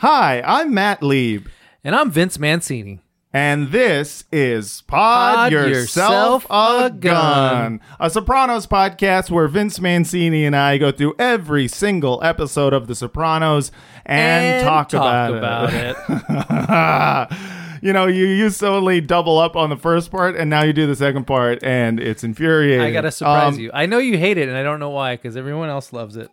Hi, I'm Matt Lieb, And I'm Vince Mancini. and this is Pod, Pod Yourself, Yourself a a Gun, Gun. a Sopranos podcast where Vince Mancini and I go through every single episode of The Sopranos and, talk, about, about it. it. you know, you used to only double up on the first part, and now you do the second part, and it's infuriating. I gotta surprise Um, you. I know you hate it, and I don't know why, because everyone else loves it.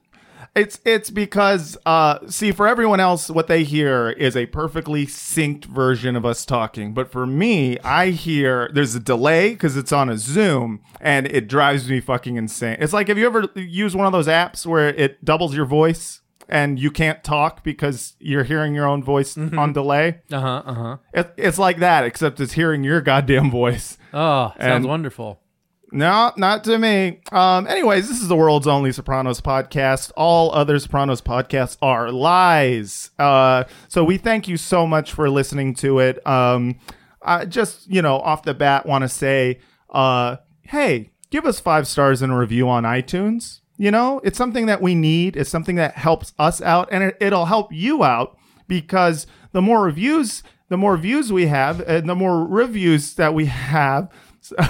It's it's because uh see for everyone else what they hear is a perfectly synced version of us talking but for me I hear there's a delay cuz it's on a Zoom and it drives me fucking insane. It's like have you ever used one of those apps where it doubles your voice and you can't talk because you're hearing your own voice on delay? Uh huh. Uh huh. It, it's like that except it's hearing your goddamn voice. Oh, sounds And- wonderful. No, not to me. Um, anyways, this is the world's only Sopranos podcast. All other Sopranos podcasts are lies. Uh, so we thank you so much for listening to it. Um, I just, you know, off the bat want to say, uh, hey, give us five stars and a review on iTunes. You know, it's something that we need. It's something that helps us out and it, it'll help you out because the more reviews, the more views we have and the more reviews that we have,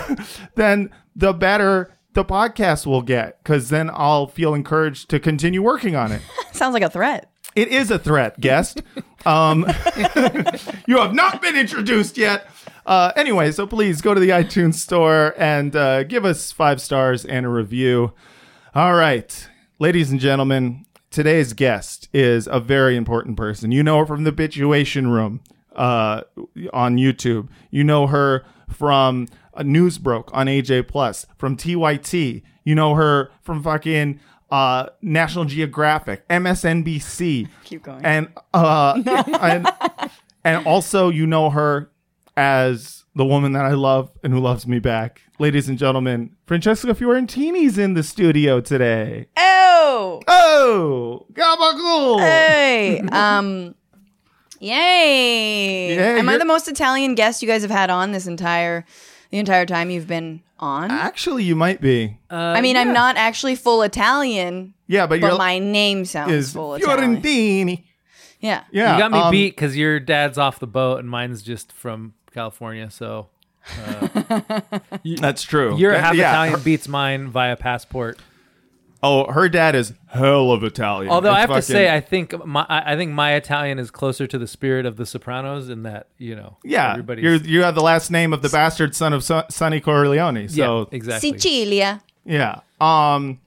then the better the podcast will get because then I'll feel encouraged to continue working on it. Sounds like a threat. It is a threat, guest. Um, you have not been introduced yet. Uh, anyway, so please go to the iTunes store and uh, give us five stars and a review. All right, ladies and gentlemen, today's guest is a very important person. You know her from the Bituation Room uh, on YouTube. You know her from uh, News Broke on AJ Plus, from TYT. You know her from fucking uh, National Geographic, MSNBC. Keep going. And uh, and and also you know her as the woman that I love and who loves me back. Ladies and gentlemen, Francesca Fiorentini's in the studio today. Oh, Oh, gabagool! hey, um, yay! Yeah, Am I the most Italian guest you guys have had on this entire, the entire time you've been on? Actually, you might be. I mean, I'm not actually full Italian, Yeah, but, but my name sounds is full Italian. Fiorentini. Yeah. Yeah, you got me um, beat because your dad's off the boat and mine's just from California. So That's true. your Yeah, half yeah. Italian beats mine via passport. Oh, her dad is hell of Italian. Although I It's have to say, I think my I I think my Italian is closer to the spirit of The Sopranos in that you know yeah, everybody's you're, you have the last name of the bastard son of Son- Sonny Corleone. So yeah exactly. Sicilia. Yeah. Um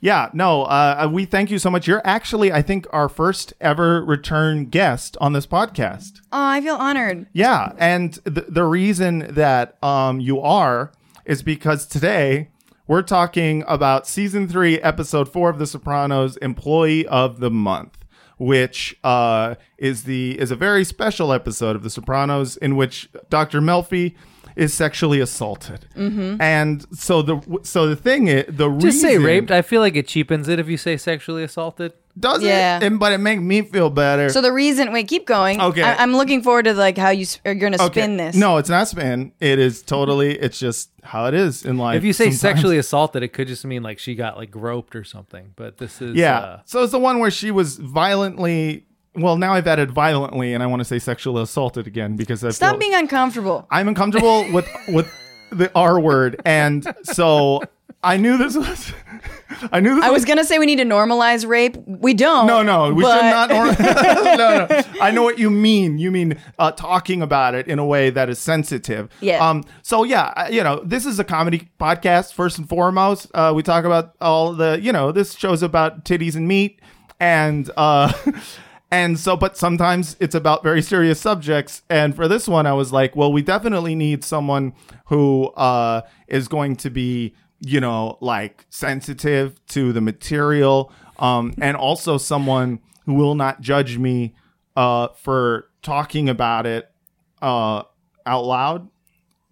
yeah, no, uh we thank you so much. You're actually I think our first ever return guest on this podcast. Oh, I feel honored. Yeah, and the the reason that um you are is because today we're talking about season 3 episode 4 of The Sopranos Employee of the Month. Which uh, is the is a very special episode of The Sopranos in which Dr. Melfi is sexually assaulted, mm-hmm. and so the so the thing is the Just say raped. I feel like it cheapens it if you say sexually assaulted. Does Yeah. it? And, but it make me feel better. So the reason, wait, keep going. Okay. I, I'm looking forward to like how you s- are going to spin this. No, it's not spin. It is totally. It's just how it is in life. If you say sometimes. sexually assaulted, it could just mean like she got like groped or something. But this is yeah. uh, so it's the one where she was violently. Well, now I've added violently, and I want to say sexually assaulted again because I Stop feel, being uncomfortable. I'm uncomfortable with with the R word, and so I knew this was. I knew this I was going to say we need to normalize rape. We don't. No, no, we but- should not. No, no. I know what you mean. You mean uh, talking about it in a way that is sensitive. Yeah. Um. So yeah, you know, this is a comedy podcast first and foremost. Uh, we talk about all the, you know, this show's about titties and meat, and uh, and so, but sometimes it's about very serious subjects. And for this one, I was like, well, we definitely need someone who uh is going to be you know, like sensitive to the material, um, and also someone who will not judge me uh, for talking about it uh, out loud.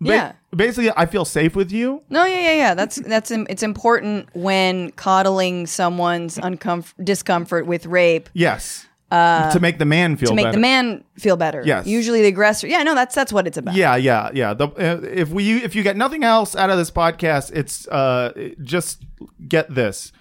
Ba- Yeah. basically, I feel safe with you. No, yeah, yeah, yeah. That's that's im- it's important when coddling someone's uncomfort discomfort with rape Yes. To make the man feel Uh, to make better. the man feel better. Yes. Usually the aggressor. Yeah, no, that's that's what it's about. Yeah, yeah, yeah. The, uh, if we if you get nothing else out of this podcast, it's uh, just get this: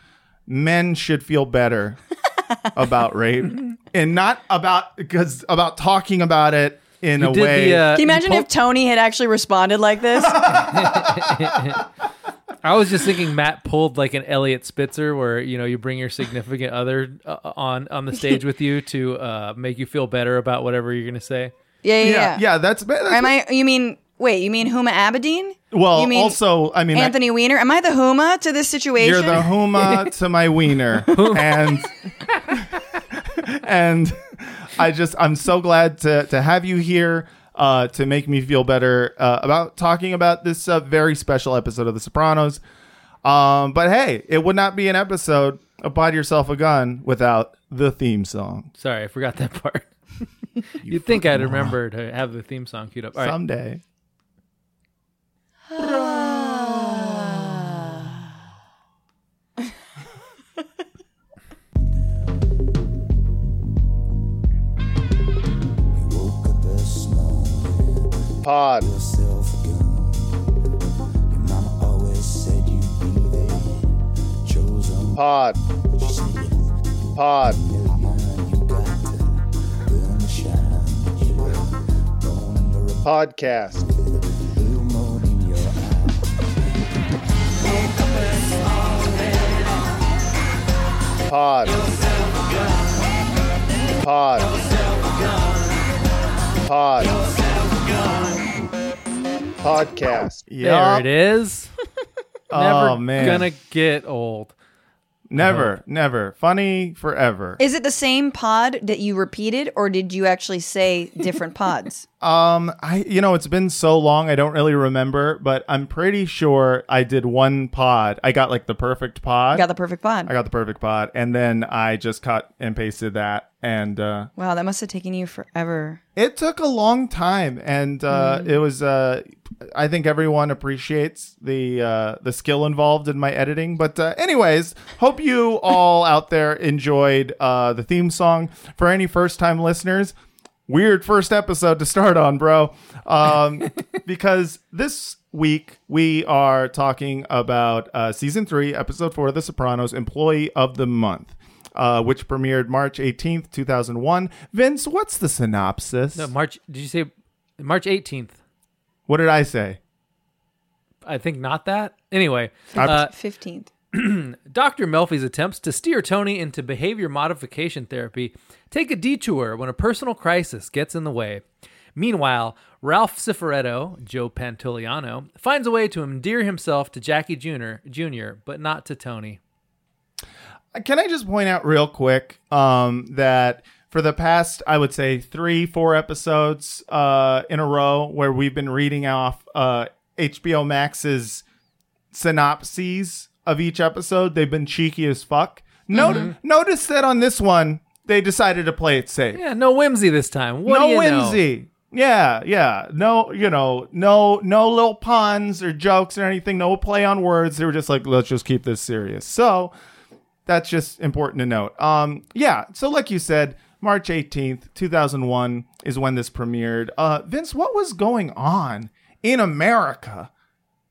men should feel better about rape, and not about because about talking about it in You a did way. the, uh, Can you imagine po- if Tony had actually responded like this? I was just thinking Matt pulled like an Eliot Spitzer, where you know you bring your significant other uh, on on the stage with you to uh, make you feel better about whatever you're gonna say. Yeah, yeah, yeah, yeah. yeah. That's, that's Am I? You mean? Wait, you mean Huma Abedin? well. you mean also, I mean, I- Anthony Weiner? Am I the Huma to this situation? You're the huma to my wiener, and and I just I'm so glad to to have you here uh, to make me feel better uh, about talking about this uh, very special episode of The Sopranos. Um, but hey, it would not be an episode of Buy Yourself a Gun without the theme song. Sorry, I forgot that part. You'd think I'd remember to have the theme song queued up. All right. Someday. woke born under a Podcast. blue moon in your eye. Pod. Pod. Pod. Podcast. There it is. Never Oh, man. gonna get old. Never, never. Funny forever. Is it the same pod that you repeated, or did you actually say different pods? Um, I you know it's been so long I don't really remember, but I'm pretty sure I did one pod. I got like the perfect pod. Got the perfect pod. I got the perfect pod, and then I just cut and pasted that, and uh, wow, that must have taken you forever. it took a long time, and uh, it was. Uh, I think everyone appreciates the uh, the skill involved in my editing. But uh, anyways, hope you all out there enjoyed uh, the theme song. For any first time listeners, weird first episode to start on, bro. Um, because this week we are talking about uh, season three, episode four of The Sopranos, Employee of the Month. Uh, which premiered March 18th, 2001. Vince, what's the synopsis? No, March. Did you say March 18th? What did I say? I think not that. Anyway, uh, Fifteenth. Dr. Melfi's attempts to steer Tony into behavior modification therapy take a detour when a personal crisis gets in the way. Meanwhile, Ralph Cifaretto, Joe Pantoliano, finds a way to endear himself to Jackie Jr., Jr., but not to Tony. Can I just point out real quick um, that for the past, I would say, three, four episodes uh, in a row where we've been reading off uh, HBO Max's synopses of each episode, they've been cheeky as fuck. Not- Notice that on this one, they decided to play it safe. Yeah, no whimsy this time. What no you know? whimsy. Yeah, yeah. No, you know, no, no little puns or jokes or anything. No play on words. They were just like, let's just keep this serious. So that's just important to note. Um, yeah. So, like you said, March 18th, 2001 is when this premiered. Uh, Vince, what was going on in America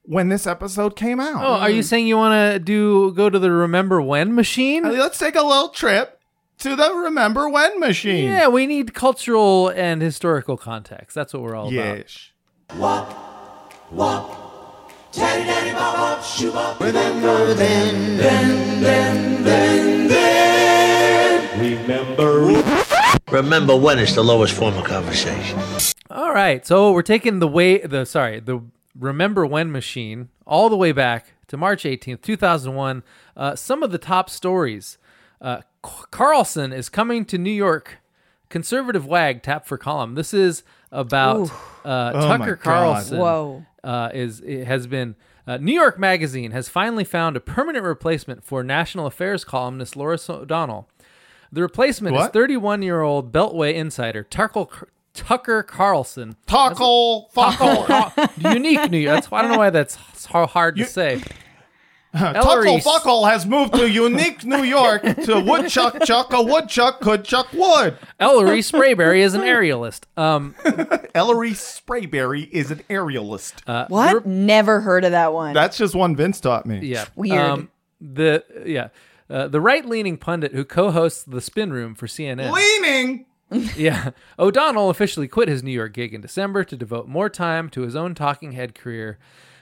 when this episode came out? Oh, are you saying you want to do go to the Remember When machine? Uh, Let's take a little trip to the Remember When machine. Yeah, we need cultural and historical context. That's what we're all about. Yes. Remember when it's the lowest form of conversation. All right, so we're taking the way the sorry the Remember When machine all the way back to March 18th, 2001. Uh, some of the top stories. Uh, C- Carlson is coming to New York. Conservative wag tap for column. This is about uh, Oh Tucker God. Carlson. Whoa. Uh, is it has been uh, New York Magazine has finally found a permanent replacement for National Affairs columnist Lawrence O'Donnell. The replacement is What? 31 year old Beltway insider Tucker, Tucker Carlson. Taco, fuckle. Unique New York. That's I don't know why that's so hard to say. Taco Ellery- Fuckle has moved to unique New York to woodchuck chuck a woodchuck could chuck wood. Ellery Sprayberry is an aerialist. Um, Ellery Sprayberry is an aerialist. Uh, What? Never heard of that one. That's just one Vince taught me. yeah, Weird. Um, the yeah, uh, the right leaning pundit who co-hosts the Spin Room for CNN. Leaning. Yeah. O'Donnell officially quit his New York gig in December to devote more time to his own talking head career.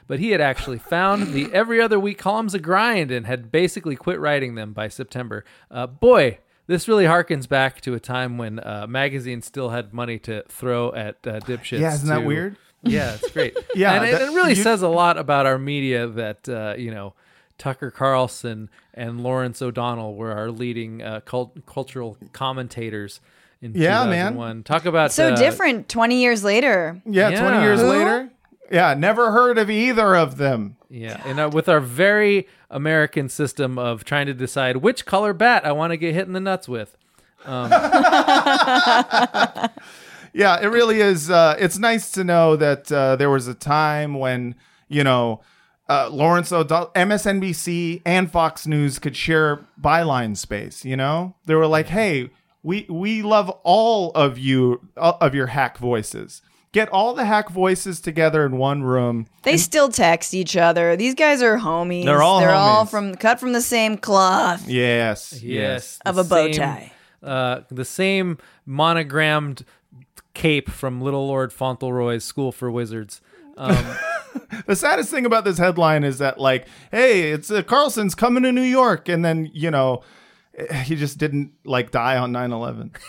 But he had actually found the every other week columns a grind and had basically quit writing them by September. Uh, boy, this really harkens back to a time when uh, magazines still had money to throw at uh, dipshits. Yeah, isn't that to- weird? Yeah, it's great. Yeah, and it, that- it really you- says a lot about our media that uh, you know Tucker Carlson and Lawrence O'Donnell were our leading uh, cult- cultural commentators in Yeah, man. 2001. Talk about so uh, different 20 years later. Yeah, Yeah. 20 years Who? later. Yeah, never heard of either of them. Yeah, and uh, with our very American system of trying to decide which color bat I want to get hit in the nuts with. Yeah, it really is. Uh, it's nice to know that uh, there was a time when, you know, uh, Lawrence O'Donnell, MSNBC and Fox News could share byline space. You know, they were like, "Hey, we we love all of you uh, of your hack voices. Get all the hack voices together in one room. They still text each other. These guys are homies. They're all They're all from cut from the same cloth Yes, Yes, of the a bow same- tie. Uh, the same monogrammed cape from Little Lord Fauntleroy's School for Wizards. Um, The saddest thing about this headline is that, like, hey, it's uh, Carlson's coming to New York, and then you know, he just didn't like die on 9-11.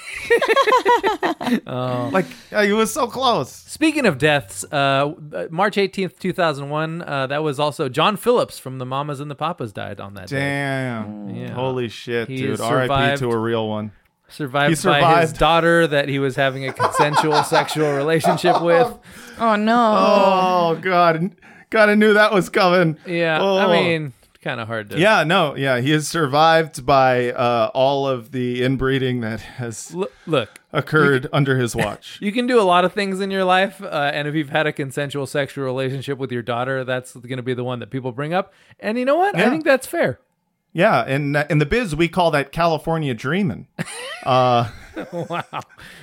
Like uh, he was so close. Speaking of deaths, uh, March 18th, 2001, uh, that was also John Phillips from the Mamas and the Papas died on that day. Damn. Yeah. Holy shit, He dude. has R.I.P. survived- to a real one. Survived, He by his daughter that he was having a consensual sexual relationship with. Oh no. Oh God, God, I knew that was coming. Yeah, Oh. I mean, kind of hard to. Yeah, no, yeah, he is survived by uh, all of the inbreeding that has Look, look, occurred under his watch. you can do a lot of things in your life, uh, and if you've had a consensual sexual relationship with your daughter, that's going to be the one that people bring up. And you know what? I think that's fair. Yeah, and in the biz we call that California dreaming. Uh, wow,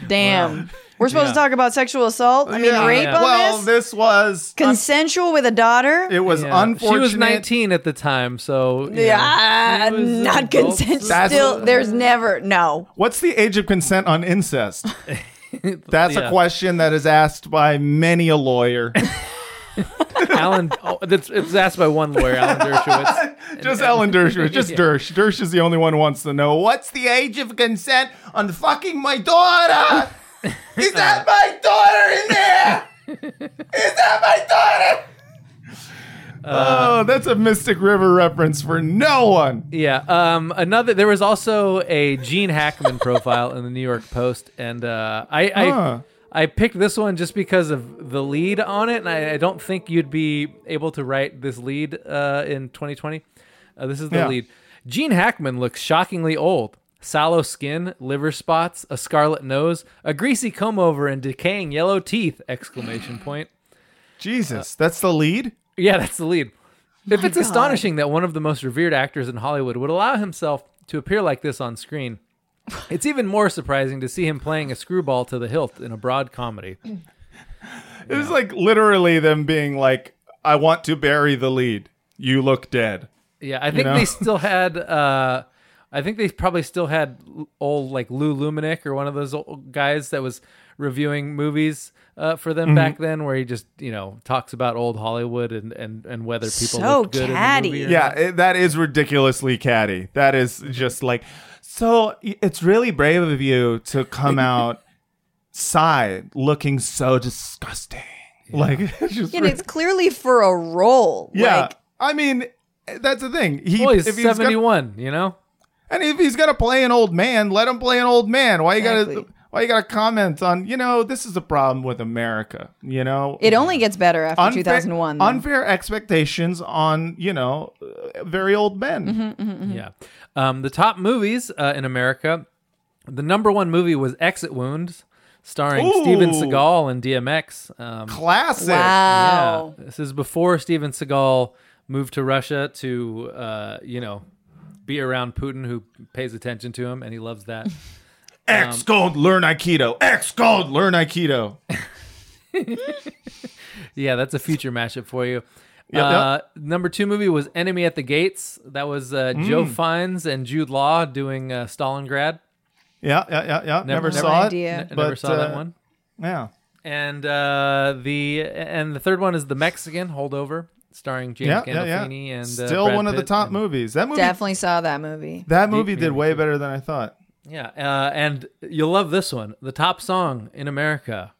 damn. We're supposed to talk about sexual assault. I mean, Yeah. rape Yeah. on Well, this. this was Consensual with a daughter. it was Yeah. unfortunate. She was 19 at the time, so you yeah, know, was not adult. consent. Still, there's never no. What's the age of consent on incest? That's Yeah. a question that is asked by many a lawyer. Alan, oh, that's, it's asked by one lawyer, Alan Dershowitz. just Alan Dershowitz, just Yeah. Dersh. Dersh is the only one who wants to know what's the age of consent on fucking my daughter. Is that my daughter in there? Is that my daughter? oh, that's a Mystic River reference for no one. Yeah. Um. Another. There was also a Gene Hackman profile in the New York Post, and uh, I I, Huh. I picked this one just because of the lead on it, and I, I don't think you'd be able to write this lead uh, in 2020. Uh, this is the Yeah. lead. Gene Hackman looks shockingly old. Sallow skin, liver spots, a scarlet nose, a greasy comb over, and decaying yellow teeth! Exclamation point. Jesus, that's the lead. Yeah, that's the lead. If it's astonishing that one of the most revered actors in Hollywood would allow himself to appear like this on screen. It's even more surprising to see him playing a screwball to the hilt in a broad comedy. It was like literally them being like, "I want to bury the lead. You look dead." Yeah, I think know? they still had. Uh, I think they probably still had old like Lou Lumenick or one of those old guys that was reviewing movies uh, for Mm-hmm. them back then, where he just you know talks about old Hollywood and and, and whether people So looked good catty. in the movie. Yeah, it, that is ridiculously catty. That is just like so. It's really brave of you to come out side looking so disgusting. Like, it's just And it's clearly for a role. yeah. Like, I mean, that's the thing. He, Well, he's if he's gonna- seventy one. You know. And if he's gonna play an old man, let him play an old man. Why you gotta? Why you gotta comment on? You know, this is a problem with America. You know, it only gets better after Unfair- 2001. though. Unfair expectations on you know uh, very old men. Mm-hmm. Yeah. Um, the top movies uh, in America. The number one movie was Exit Wounds, starring Ooh. Steven Seagal and DMX. Um, Classic. wow. Yeah, this is before Steven Seagal moved to Russia to, uh, you know, be around Putin, who pays attention to him, and he loves that. X gold learn Aikido. X gold learn Aikido. yeah, that's a future mashup for you. Yep, uh, Number two movie was Enemy at the Gates. That was uh, Joe Mm. Fiennes and Jude Law doing uh, Stalingrad. Yeah, yeah, yeah, yeah. Never, Never- saw it. idea. N- never But, saw that uh, one. Yeah. And uh, the and the third one is The Mexican Holdover, starring James Yeah, yeah, Gandolfini yeah. and uh, Still Brad one of the top and- movies. That movie Definitely saw that movie. that movie Deep did way movie. better than I thought. Yeah, uh, and you'll love this one. The top song in America,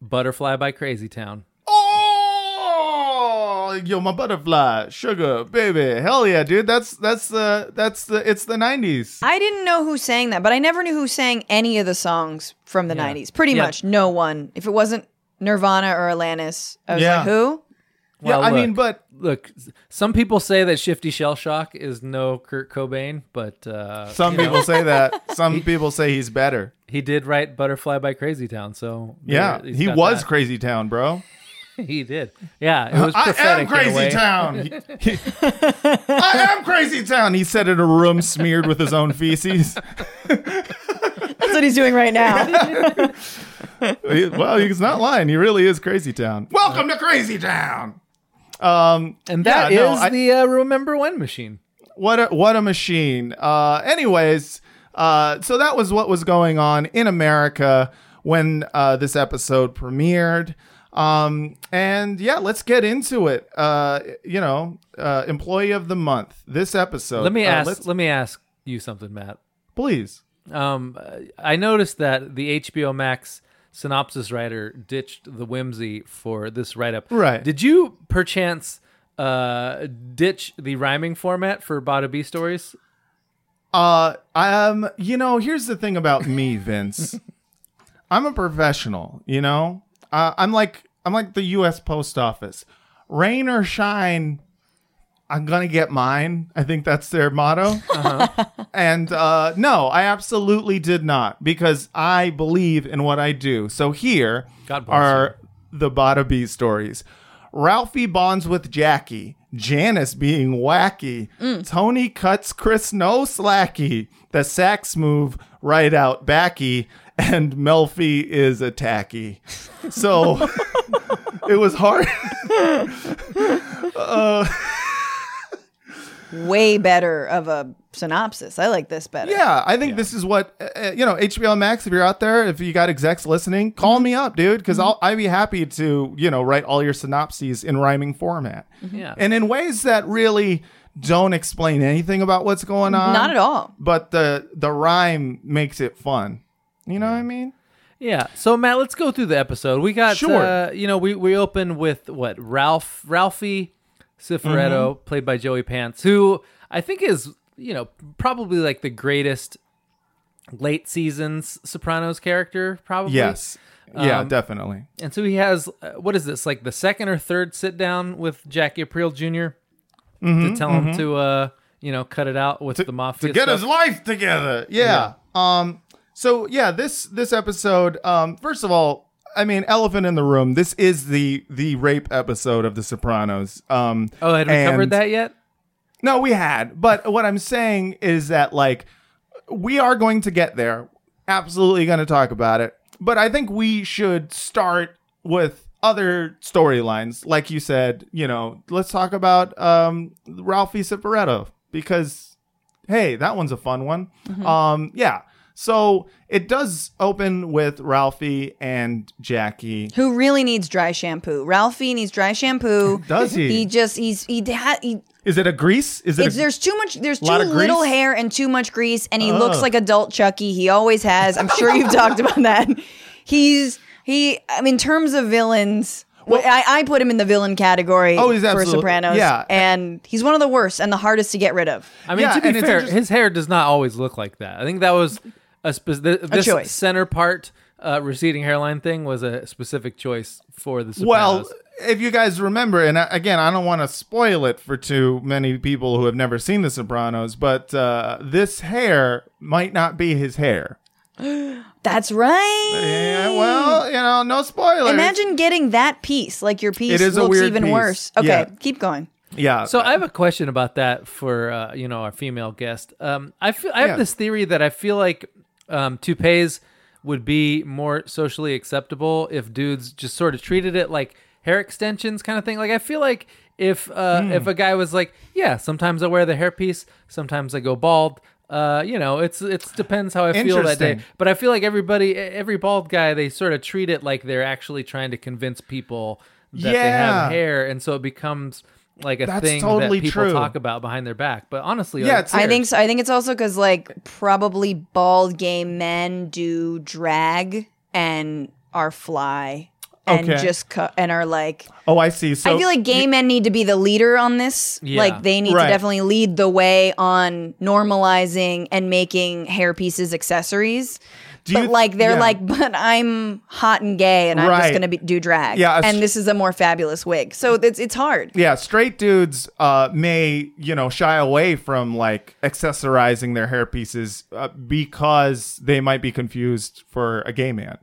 "Butterfly" by Crazy Town. Oh, yo, my butterfly, sugar, baby, hell yeah, dude. That's that's the that's the it's the '90s. I didn't know who sang that, but I never knew who sang any of the songs from the 90s. Pretty Yeah. much no one. If it wasn't Nirvana or Alanis, I was Yeah. like, who? Yeah, Well, I mean, but Look, some people say that Shifty Shellshock is no Kurt Cobain, but uh, some you know, people say that. Some people say he's better. he did write "Butterfly" by Crazy Town. So Yeah, he was that. Crazy Town, bro. he did. Yeah, it was I am Crazy. Town. He- he- I am Crazy Town. He said in a room smeared with his own feces. That's what he's doing right now. He- well, he's not lying. He really is Crazy Town. Welcome to Crazy Town. Um, And that Yeah, is no, I- the uh, Remember When machine. what a what a machine. Uh, anyways, uh, so that was what was going on in America when uh, this episode premiered. Um, and yeah, let's get into it. Uh, you know, uh, employee of the month. This episode. Let me uh, ask. let me ask you something, Matt. please. Um, I noticed that the HBO Max synopsis writer ditched the whimsy for this write up. Right. Did you perchance uh, ditch the rhyming format for Bada B stories? Uh, um, you know, here's the thing about me, Vince. I'm a professional. You know, uh, I'm like I'm like the U.S. Post Office. Rain or shine, I'm gonna get mine. I think that's their motto. Uh-huh. and uh, no, I absolutely did not because I believe in what I do. So here God bless are the Bada B stories. Ralphie bonds with Jackie. Janice being wacky. Mm. Tony cuts Chris no slacky. The sax move right out backy. And Melfi is a tacky. So it was hard. Uh, Way better of a synopsis. I like this better. Yeah, I think this is what uh, you know. HBO Max, if you're out there, if you got execs listening, call me up, dude, because I'll I'd be happy to you know write all your synopses in rhyming format, Yeah. and in ways that really don't explain anything about what's going on. Not at all. But the the rhyme makes it fun. You know what I mean? Yeah. So Matt, let's go through the episode. We got Sure. uh, you know, we we open with what? Ralph Ralphie Cifaretto, Mm-hmm. played by Joey Pants, who I think is, you know, probably like the greatest late seasons Sopranos character, probably. Yes. Yeah, Um, definitely. And so he has uh, what is this? Like the second or third sit down with Jackie Aprile junior to tell him to uh, you know, cut it out with the mafia Mm-hmm, to get stuff. his life together. Yeah. Um. So yeah, this this episode. Um. First of all, I mean, elephant in the room. This is the the rape episode of The Sopranos. Um. oh, had we and- covered that yet? No, we had. But what I'm saying is that like we are going to get there. Absolutely going to talk about it. But I think we should start with other storylines. Like you said, you know, let's talk about um Ralphie Cifaretto because hey, that one's a fun one. Um yeah. So it does open with Ralphie and Jackie. Who really needs dry shampoo? Ralphie needs dry shampoo. Does he? He just he's he, ha- he Is it a grease? Is it it's, a, there's too much there's too lot little grease? hair and too much grease and he looks like adult Chucky. He always has. I'm sure you've talked about that. He's he I mean in terms of villains I, I put him in the villain category Oh, he's for Sopranos. yeah. And he's one of the worst and the hardest to get rid of. I mean, Yeah, to be fair, interest- his hair does not always look like that. I think that was a, spe- th- this choice. center part uh, receding hairline thing was a specific choice for the Well, if you guys remember, and again, I don't want to spoil it for too many people who have never seen The Sopranos, but uh, this hair might not be his hair. That's right. Yeah, well, you know, no spoilers. Imagine getting that piece. Like your piece It is a looks weird even piece. worse. Okay, Yeah. keep going. Yeah. So I have a question about that for uh, you know our female guest. Um, I feel I have Yeah. this theory that I feel like um, toupees would be more socially acceptable if dudes just sort of treated it like hair extensions kind of thing. Like I feel like if uh, Hmm. if a guy was like, yeah, sometimes I wear the hairpiece, sometimes I go bald. Uh, you know, it's it's depends how I feel that day. But I feel like everybody, every bald guy, they sort of treat it like they're actually trying to convince people that they have hair, and so it becomes like a That's thing totally that people true. talk about behind their back. But honestly, Yeah, like, I think so. I think it's also because like probably bald gay men do drag and are fly and Okay. just cu- and are like. oh, I see. So I feel like gay men need to be the leader on this. Yeah. Like they need Right. to definitely lead the way on normalizing and making hair pieces accessories. But like they're yeah. like, but I'm hot and gay, and I'm just gonna be, do drag. Yeah, and this is a more fabulous wig. So it's it's hard. yeah, straight dudes uh, may you know shy away from like accessorizing their hair pieces uh, because they might be confused for a gay man.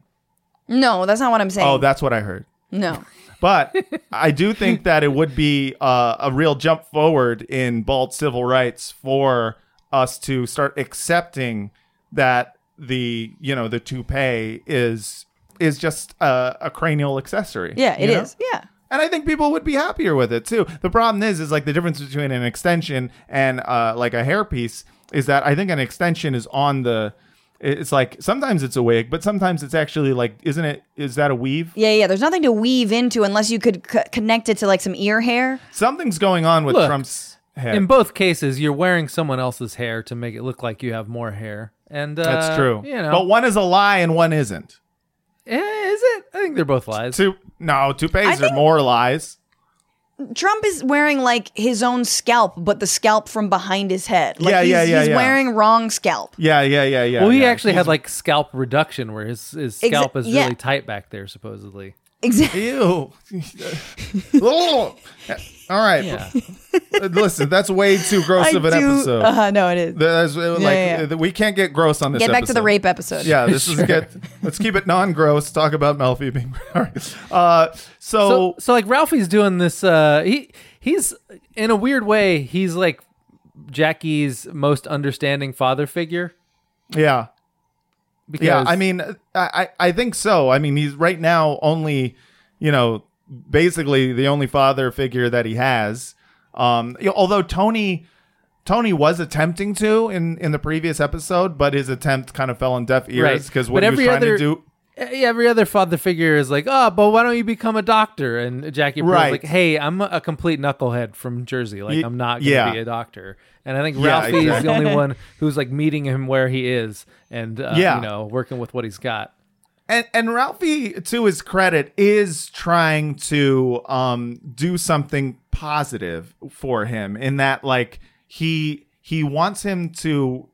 No, that's not what I'm saying. Oh, that's what I heard. no. But I do think that it would be uh, a real jump forward in bald civil rights for us to start accepting that the you know the toupee is is just a, a cranial accessory. Yeah, it you is. Yeah. And I think people would be happier with it too. The problem is, is like the difference between an extension and uh, like a hairpiece is that I think an extension is on the. It's like sometimes it's a wig, but sometimes it's actually like, isn't it? Is that a weave? Yeah, yeah. There's nothing to weave into unless you could c- connect it to like some ear hair. Something's going on with Look, Trump's head. in both cases, you're wearing someone else's hair to make it look like you have more hair, and uh, That's true. You know, But one is a lie and one isn't. Eh, is it? I think they're both lies. Two, no, toupees I think- are more lies. Trump is wearing like his own scalp, but the scalp from behind his head. Like Yeah, he's, yeah, yeah, He's yeah. wearing wrong scalp. Yeah, yeah, yeah, yeah. well, he yeah. actually had like scalp reduction, where his his Exa- scalp is yeah. really tight back there, supposedly. Exactly. Ew. All right. Yeah. Listen, that's way too gross of an episode. Uh, no, it is. That's uh, like yeah, yeah. uh, we can't get gross on this. Get back to the rape episode. Yeah, this is get. Let's keep it non-gross. Talk about Melfi being. All right. Uh, so, So, so like Ralphie's doing this. Uh, he he's in a weird way. He's like Jackie's most understanding father figure. yeah, Because yeah. I mean, I, I I think so. I mean, he's right now only, you know, basically the only father figure that he has. Um, you know, although Tony. Tony was attempting to in, in the previous episode, but his attempt kind of fell on deaf ears because what But he was trying other- to do. every other father figure is like, oh, but why don't you become a doctor? And Jackie Aprile's Right. like, hey, I'm a complete knucklehead from Jersey. Like, I'm not going to yeah. be a doctor. And I think Yeah, Ralphie is the only one who's like meeting him where he is and, uh, Yeah. you know, working with what he's got. And and Ralphie, to his credit, is trying to um do something positive for him in that like he he wants him to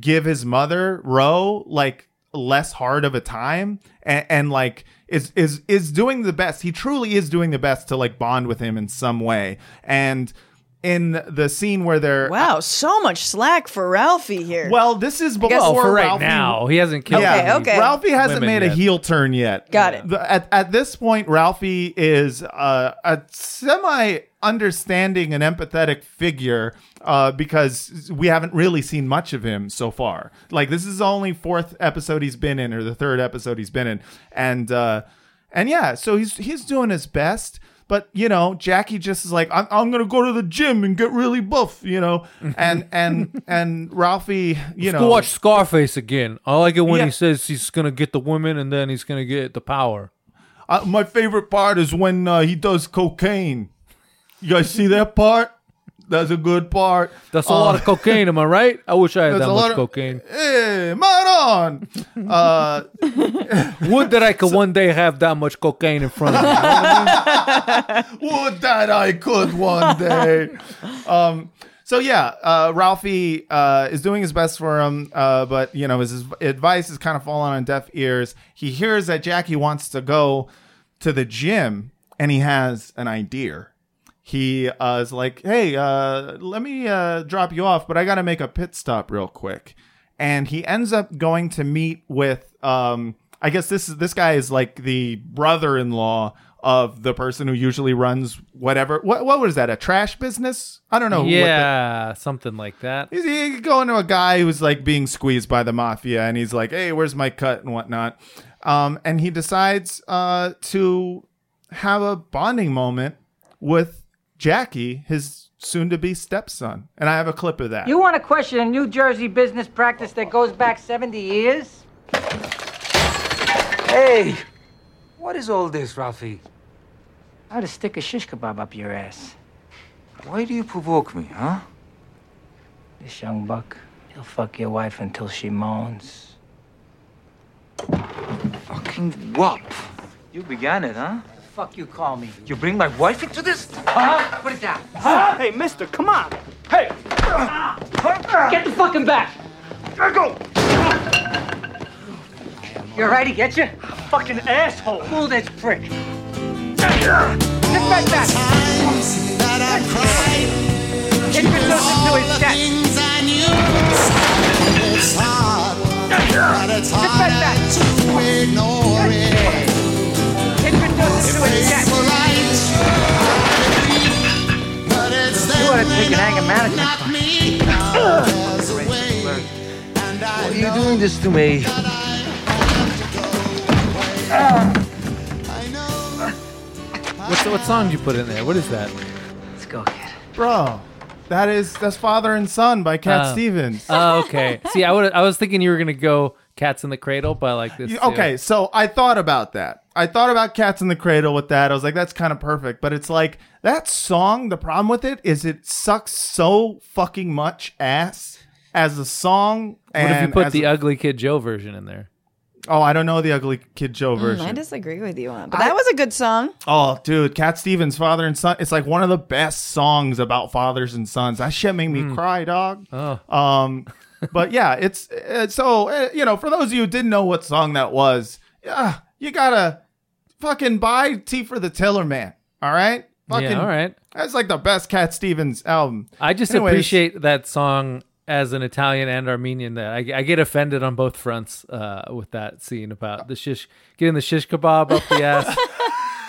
give his mother Ro like less hard of a time and, and like is is is doing the best. He truly is doing the best to like bond with him in some way. And in the scene where they're Wow, so much slack for Ralphie here. Well, this is before guess- Well, for right Ralphie- now, he hasn't killed. Yeah, Okay, any okay. Ralphie hasn't women made a yet. heel turn yet. Got it. The- At, at this point, Ralphie is uh, a semi understanding and empathetic figure uh, because we haven't really seen much of him so far. Like this is the only fourth episode he's been in, or the third episode he's been in, and uh, and yeah, so he's he's doing his best. But you know, Jackie just is like, I'm, I'm gonna go to the gym and get really buff, you know, and and and Ralphie, you know, Go watch Scarface again. I like it when Yeah. he says he's gonna get the women and then he's gonna get the power. Uh, my favorite part is when uh, he does cocaine. You guys see that part? That's a good part. That's a lot of cocaine, am I right? I wish I had that much of- cocaine. Hey, Maron! Uh, Would that I could one day have that much cocaine in front of me. would that I could one day. Um, so yeah, uh, Ralphie uh, is doing his best for him, uh, but you know his advice is kind of falling on deaf ears. He hears that Jackie wants to go to the gym, and he has an idea. He uh, is like, "Hey, uh, let me uh, drop you off, but I got to make a pit stop real quick." And he ends up going to meet with, um, I guess this is this guy is like the brother-in-law of the person who usually runs whatever. What what was that? A trash business? I don't know. what the- yeah, something like that. He's he going to a guy who's like being squeezed by the mafia, and he's like, "Hey, where's my cut and whatnot?" Um, and he decides uh, to have a bonding moment with Jackie, his soon-to-be stepson. And I have a clip of that. You want to question a New Jersey business practice that goes back 70 years? Hey, what is all this, Ralphie? How to stick a shish kebab up your ass. Why do you provoke me, huh? This young buck, he'll fuck your wife until she moans. Fucking wop. You began it, huh? Fuck you call me? You bring my wife into this? Huh? Put it down. Hey, mister, come on. Hey! Get the fucking back! Let go! You alright to get you? Fucking asshole! Fool this prick! Get back back! Introduce him to his! Get back back! Take an anger management class. Why are you doing this to me? What's what song did you put in there? What is that? Let's go, kid. Bro, that is that's Father and Son by Cat Oh. Stevens. Oh, okay. See, I would I was thinking you were gonna go Cats in the Cradle, but I like this. You- too. okay, so I thought about that. I thought about Cats in the Cradle with that. I was like, that's kind of perfect. But it's like that song, the problem with it is it sucks so fucking much ass as a song. What if you and put the a- Ugly Kid Joe version in there? Oh, I don't know the Ugly Kid Joe Mm, version. I disagree with you on, but that was a good song. Oh, dude, Cat Stevens, Father and Son. It's like one of the best songs about fathers and sons. That shit made me cry, dog. Oh. Um, but yeah, it's, it's so uh, you know, for those of you who didn't know what song that was, yeah, you gotta fucking buy Tea for the Tillerman. All right, fucking, Yeah, all right. That's like the best Cat Stevens album. I just Anyways, appreciate that song as an Italian and Armenian. That I, I get offended on both fronts uh, with that scene about the shish getting the shish kebab up the ass.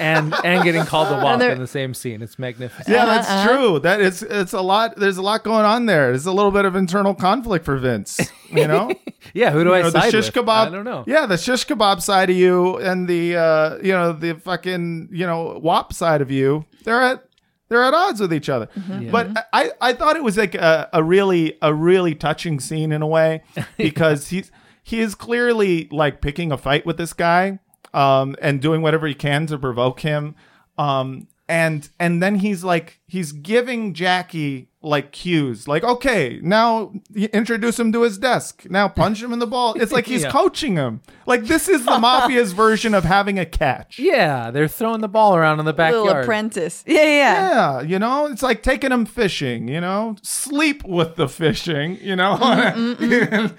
And, and getting called a wop in the same scene. It's magnificent. Yeah, that's true. That is, it's a lot. There's a lot going on there. There's a little bit of internal conflict for Vince. You know. Yeah, who do I you know, the side shish with? kebab. I don't know. Yeah, the shish kebab side of you and the uh, you know the fucking you know wop side of you. They're at they're at odds with each other. But I I thought it was like a, a really a really touching scene in a way because he's he is clearly like picking a fight with this guy um and doing whatever he can to provoke him. Um and and then he's like he's giving Jackie like cues. Like okay now introduce him to his desk. Now punch him in the ball. It's like he's Yeah. coaching him. Like this is the mafia's version of having a catch. Yeah, they're throwing the ball around in the backyard. Little apprentice. Yeah, yeah. yeah. You know it's like taking him fishing you know? Sleep with the fishing you know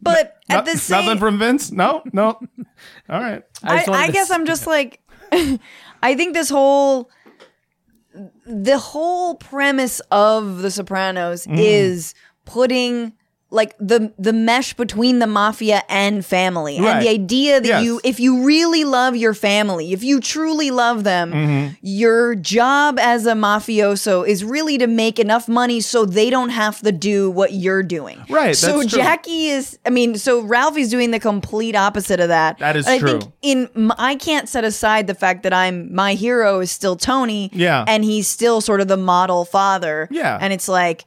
But No- at the same, nothing from vince? No no. All right. I, wanted I guess I'm just like, I think this whole the whole premise of The Sopranos Mm. is putting like the the mesh between the mafia and family Right. and the idea that Yes. you if you really love your family if you truly love them Mm-hmm. your job as a mafioso is really to make enough money so they don't have to do what you're doing Right, so jackie is i mean so ralphie's doing the complete opposite of that That is And i true. think in i can't set aside the fact that i'm my hero is still tony Yeah. and he's still sort of the model father Yeah. and it's like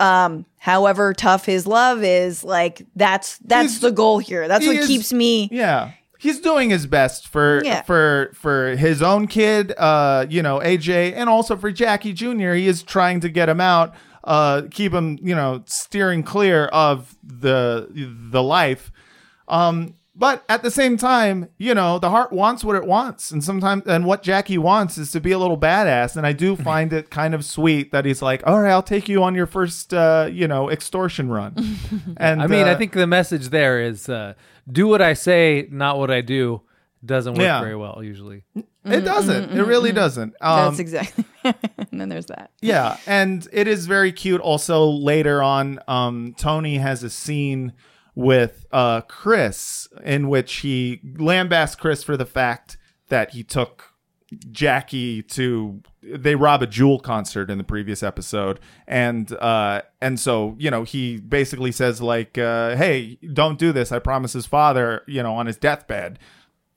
um however tough his love is like that's that's He's- the goal here that's he what is- keeps me Yeah. He's doing his best for Yeah. for for his own kid, uh, you know, AJ, and also for Jackie Jr. He is trying to get him out, uh, keep him, you know, steering clear of the the life. Um, but at the same time, you know, the heart wants what it wants, and sometimes, and what Jackie wants is to be a little badass. And I do find it kind of sweet that he's like, "All right, I'll take you on your first, uh, you know, extortion run." And I mean, I uh, think the message there is uh, do what I say, not what I do. Doesn't work Yeah. very well usually. it doesn't. It really doesn't. Um, Mm-hmm, that's exactly and then there's that Yeah, and it is very cute. Also, later on, um, Tony has a scene with uh, Chris in which he lambasts Chris for the fact that he took Jackie to they rob a Jewel concert in the previous episode, and uh, and so you know he basically says like, uh, "Hey, don't do this." I promise his father, you know, on his deathbed,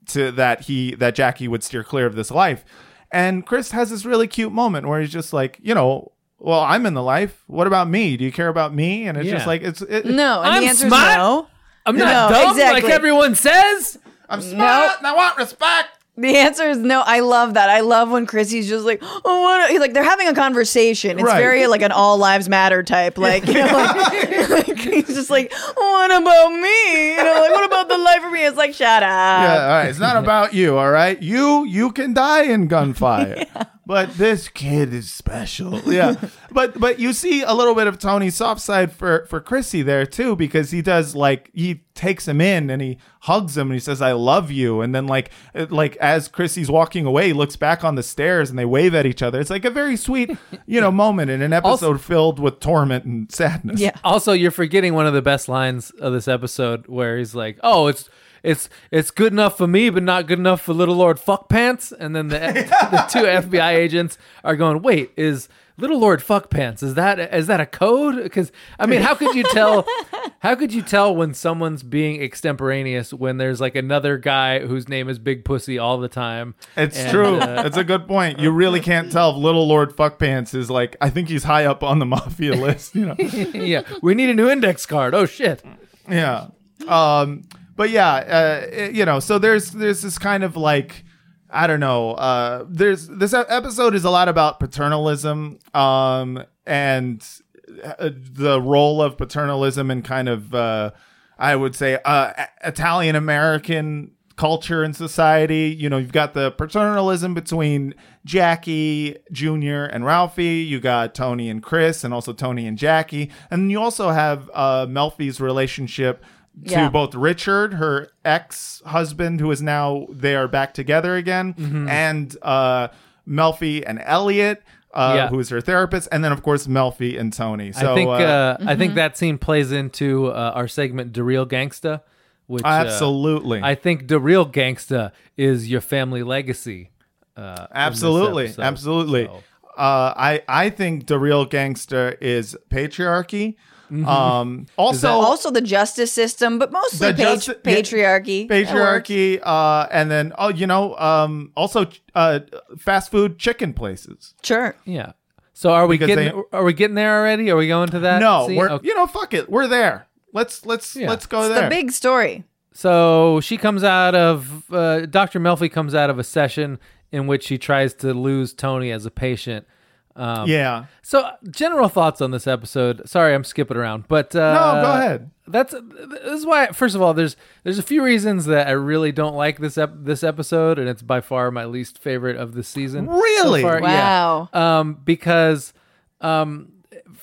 to that he that Jackie would steer clear of this life. And Chris has this really cute moment where he's just like, you know, well, I'm in the life. What about me? Do you care about me? And it's Yeah. just like it's it, no and I'm the answer is smart. no I'm not No, dumb exactly. like everyone says. I'm smart and I want respect. The answer is no. I love that. I love when Chrissy's just like, oh, what? He's like, they're having a conversation. It's Right. very like an all lives matter type. Like, you know, like, like, he's just like, what about me? You know, like, what about the life of me? It's like, shut up. Yeah, all right. It's not about you, all right? You you can die in gunfire. But this kid is special. Yeah. but but you see a little bit of Tony's soft side for for Chrissy there too because he does like he takes him in and he hugs him and he says I love you and then like uh, like as Chrissy's walking away he looks back on the stairs and they wave at each other. It's like a very sweet, you know, moment in an episode filled with torment and sadness. Yeah. Also, you're forgetting one of the best lines of this episode where he's like, "Oh, it's it's it's good enough for me, but not good enough for Little Lord Fuck Pants." And then the the two FBI agents are going, "Wait, is Little Lord Fuck Pants is that is that a code?" Because I mean, how could you tell? How could you tell when someone's being extemporaneous when there's like another guy whose name is Big Pussy all the time? It's And, true. uh, It's a good point. You really can't tell if Little Lord Fuckpants is like. I think he's high up on the mafia list. You know. yeah, we need a new index card. Oh shit! yeah. Um. But yeah. Uh. You know. So there's there's this kind of like. I don't know. Uh, there's this episode is a lot about paternalism, um, and uh, the role of paternalism and kind of, uh, I would say, uh, Italian American culture and society. You know, you've got the paternalism between Jackie Jr. and Ralphie. You got Tony and Chris, and also Tony and Jackie, and you also have uh, Melfi's relationship to Yeah. both Richard, her ex husband, who is now they are back together again, Mm-hmm. and uh, Melfi and Elliot, uh, Yeah. who is her therapist, and then of course Melfi and Tony. So I think uh, uh, I Mm-hmm. think that scene plays into uh, our segment "The Real Gangsta," which uh, absolutely, I think "The Real Gangsta" is your family legacy. Uh, absolutely, episode. absolutely. So- Uh, I I think the real gangster is patriarchy. Um, also, Also, the justice system, but mostly The patri- justi- patriarchy. Patriarchy, uh, and then oh, you know, um, also uh, fast food chicken places. Sure. yeah. So are we Because getting they- are we getting there already? Are we going to that? No, scene? we're Okay. you know, fuck it, we're there. Let's let's Yeah. let's go It's there. the big story. So she comes out of uh, Dr. Melfi comes out of a session in which she tries to lose Tony as a patient. Um, yeah. So, general thoughts on this episode. Sorry, I'm skipping around, but uh, No, go ahead. That's this is why. First of all, there's there's a few reasons that I really don't like this ep- this episode, and it's by far my least favorite of the season. so Really? far. Wow. Yeah. Um, because um,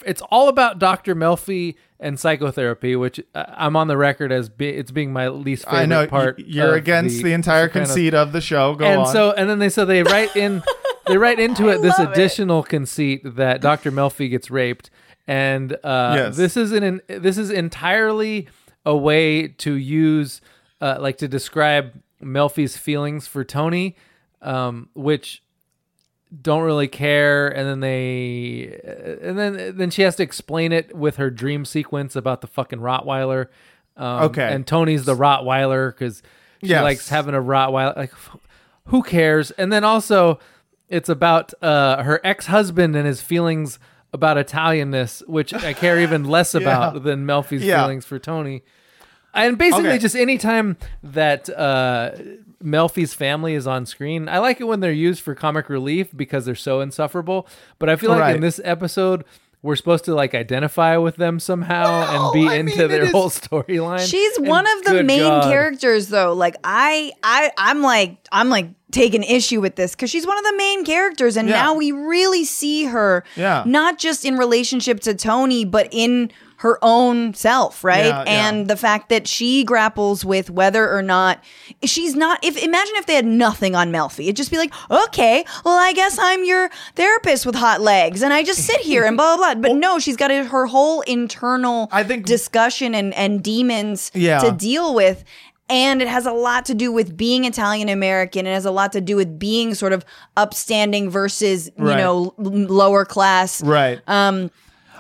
it's all about Dr. Melfi and psychotherapy, which uh, I'm on the record as be- it's being my least favorite I know part. y- you're against the, entire Sopranos. conceit of the show. Go and on. so and then they so they write in they write into it this love it. additional conceit that Dr. Melfi gets raped, and uh, Yes. this is an this is entirely a way to use uh, like to describe Melfi's feelings for Tony, um, which don't really care and then they and then then she has to explain it with her dream sequence about the fucking rottweiler um, Okay. and tony's the rottweiler because she Yes. likes having a rottweiler like who cares and then also it's about uh her ex-husband and his feelings about italianness which i care even less about than melfi's Yeah. feelings for tony and basically, Okay. just anytime that uh, Melfi's family is on screen, I like it when they're used for comic relief because they're so insufferable. But I feel like Right. in this episode, we're supposed to like identify with them somehow and be I into mean, their it is- whole storyline. She's And one of the main God. characters though. Like I I I'm like I'm like taking issue with this cuz she's one of the main characters and Yeah. now we really see her Yeah. not just in relationship to Tony but in her own self, right? Yeah, yeah. and the fact that she grapples with whether or not she's not if imagine if they had nothing on Melfi. It'd just be like, "Okay, well I guess I'm your therapist with hot legs and I just sit here and blah blah blah." But no, she's got a, her whole internal I think- discussion and and demons Yeah. to deal with and it has a lot to do with being Italian American. It has a lot to do with being sort of upstanding versus you Right. know l- lower class. Right. Um,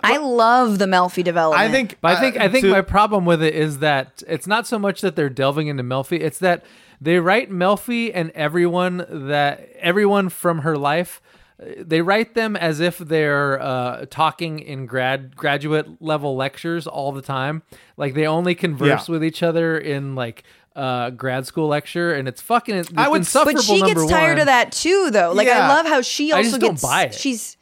I love the Melfi development. I think. But I think uh, I think to- my problem with it is that it's not so much that they're delving into Melfi; it's that they write Melfi and everyone that everyone from her life. uh, They write them as if they're uh, talking in grad graduate level lectures all the time. Like they only converse Yeah. with each other in like uh, grad school lecture, and it's fucking it's I would- insufferable. but she gets number tired one. of that too, though. Like I love how she I also just don't gets. buy it. She's.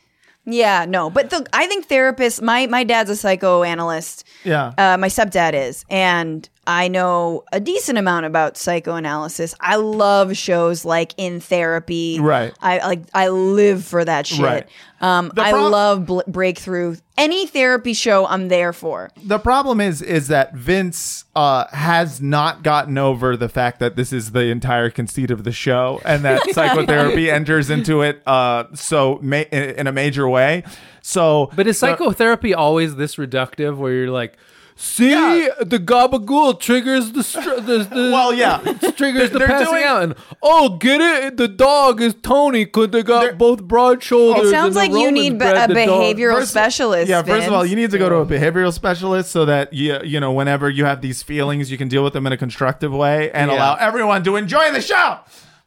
Yeah, no, but the, I think therapists. My my dad's a psychoanalyst. Yeah. uh, my stepdad is, and I know a decent amount about psychoanalysis. I love shows like In Therapy. Right. I like. I live for that shit. Right. Um, The I love bl- Breakthrough. Any therapy show, I'm there for. the problem is is that Vince uh, has not gotten over the fact that this is the entire conceit of the show, and that psychotherapy enters into it uh, so ma- in, in a major way. So, But is the- psychotherapy always this reductive where you're like, see, Yeah. the gabagool triggers the, str- the, the Well, yeah. triggers the They're passing doing- out, and oh, get it? The dog is Tony because they got They're- both broad shoulders. It sounds like you need be- bred a behavioral First- specialist. Yeah, first of all, you need to go to a behavioral specialist so that you you know whenever you have these feelings, you can deal with them in a constructive way and Yeah. allow everyone to enjoy the show.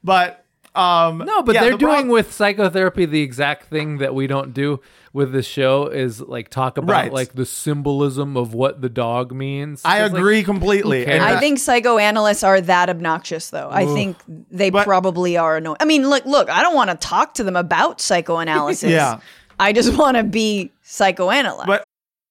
But um, No, but yeah, they're the doing prob- with psychotherapy the exact thing that we don't do with this show is like talk about Right. like the symbolism of what the dog means. I It's like, agree completely. And I think psychoanalysts are that obnoxious, though. I think they But- probably are annoying. I mean, look, look. I don't want to talk to them about psychoanalysis. Yeah. I just want to be psychoanalyzed. But-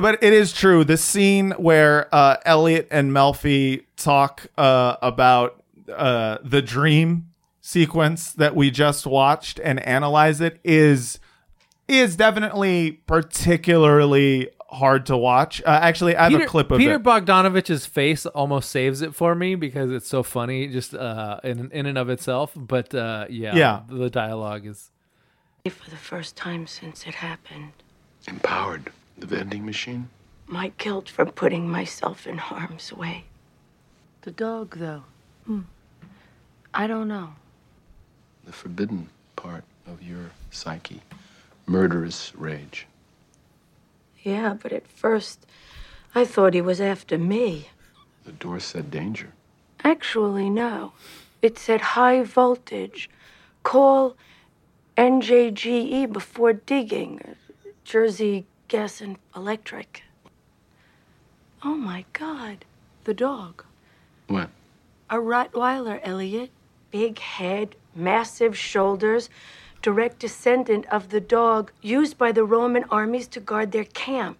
But it is true. The scene where uh, Elliot and Melfi talk uh, about uh, the dream sequence that we just watched and analyze it is is definitely particularly hard to watch. Uh, actually, I have Peter, a clip of Peter it. Bogdanovich's face almost saves it for me because it's so funny, just uh, in in and of itself. But uh, yeah, Yeah. the dialogue is. For the first time since it happened, Empowered the vending machine? my guilt for putting myself in harm's way. The dog, though. Hmm. I don't know. The forbidden part. of your psyche. Murderous rage. Yeah, but at first, I thought he was after me. The door said danger. Actually, no. It said high voltage. Call NJGE before digging. Jersey Gas and Electric. Oh my God. The dog. What? A Rottweiler, Elliot. Big head, massive shoulders. Direct descendant of the dog used by the Roman armies to guard their camp.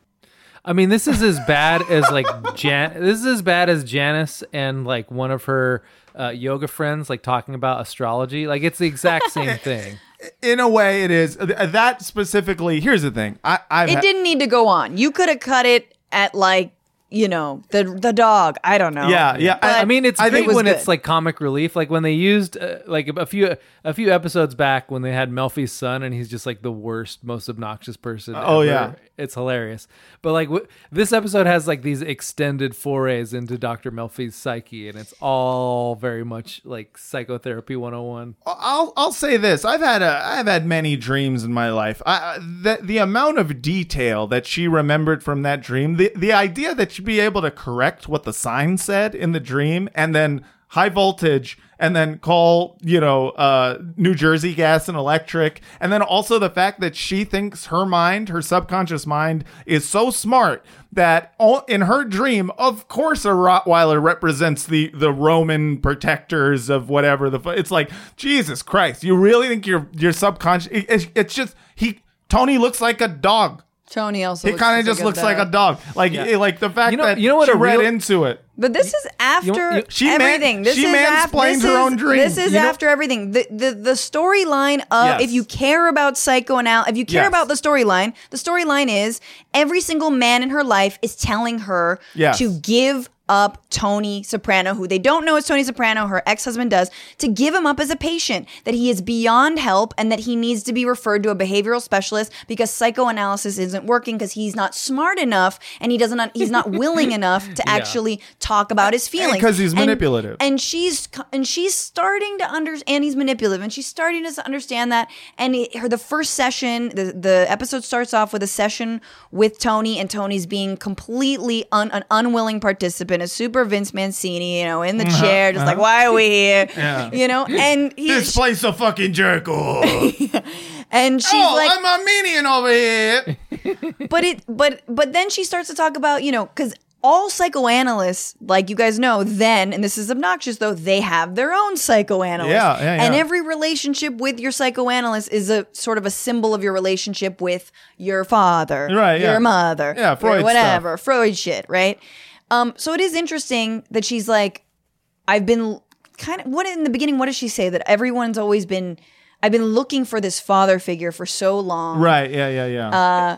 I mean, this is as bad as like Jan. This is as bad as Janice and like one of her uh, yoga friends like talking about astrology. Like it's the exact same thing. In a way, it is uh, that specifically. Here's the thing. I I've It ha- didn't need to go on. You could have cut it at like, you know, the the dog. I don't know. Yeah, yeah. But I mean, it's I great think it when good. it's like comic relief, like when they used uh, like a few a few episodes back when they had Melfi's son, and he's just like the worst, most obnoxious person. Oh, ever. yeah. it's hilarious. But like w- this episode has like these extended forays into Doctor Melfi's psyche, and it's all very much like psychotherapy 101. I'll I'll say this. I've had a I've had many dreams in my life. I, I- the the amount of detail that she remembered from that dream, the the idea that be able to correct what the sign said in the dream, and then high voltage, and then call you know uh, New Jersey Gas and Electric, and then also the fact that she thinks her mind, her subconscious mind, is so smart that all, in her dream, of course, a Rottweiler represents the the Roman protectors of whatever the. It's like Jesus Christ! You really think your your subconscious? it- it's, it's just he. Tony looks like a dog. Tony also. He kind of just looks like a dog. Like Yeah. Eh, like the fact You know- that you know what she a read real- into it. But this is after you- She man- everything. this she is af- mansplained this her is- own dream. This is You know- after everything. The the the storyline of Yes. if you care about psycho and psychoanalysis, if you care Yes. about the storyline, the storyline is every single man in her life is telling her Yes. to give up Tony Soprano, who they don't know is Tony Soprano, her ex husband does, to give him up as a patient, that he is beyond help and that he needs to be referred to a behavioral specialist because psychoanalysis isn't working because he's not smart enough and he doesn't, he's not willing enough to actually talk about his feelings. Because he's And- manipulative. And she's, and she's starting to understand, and he's manipulative and she's starting to understand that. And it, her, the first session, the, the episode starts off with a session with Tony and Tony's being completely un, an unwilling participant, a super Vince Mancini, you know, in the chair, just like, why are we here? Uh-huh. Yeah. You know, and he, This place a fucking jerk off. and she's oh, like, I'm Armenian over here. but it but but then she starts to talk about you know because all psychoanalysts like you guys know then and this is obnoxious though they have their own psychoanalyst Yeah, yeah, and every relationship with your psychoanalyst is a sort of a symbol of your relationship with your father Right, your yeah. mother Yeah, Freud whatever freud shit right um so it is interesting that she's like i've been kind of what in the beginning what does she say that everyone's always been i've been looking for this father figure for so long Right. Yeah. Yeah. Yeah. Uh,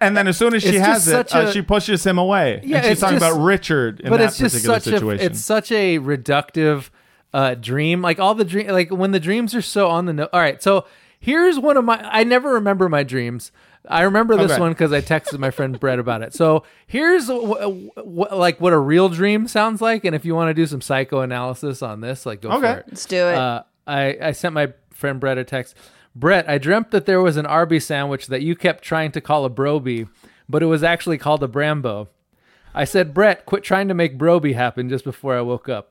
and then as soon as she it's has it, such uh, she pushes him away. Yeah, and she's talking just- about Richard in but that it's just particular such situation. a it's such a reductive uh dream like all the dream like when the dreams are so on the no all right so here's one of my i never remember my dreams i remember this Okay. one because i texted my friend brett about it so here's w- w- like what a real dream sounds like and if you want to do some psychoanalysis on this like go Okay. for it let's do it uh, I, I sent my friend Brett a text. Brett, I dreamt that there was an Arby sandwich that you kept trying to call a Broby, but it was actually called a Brambo. I said, Brett, quit trying to make Broby happen just before I woke up.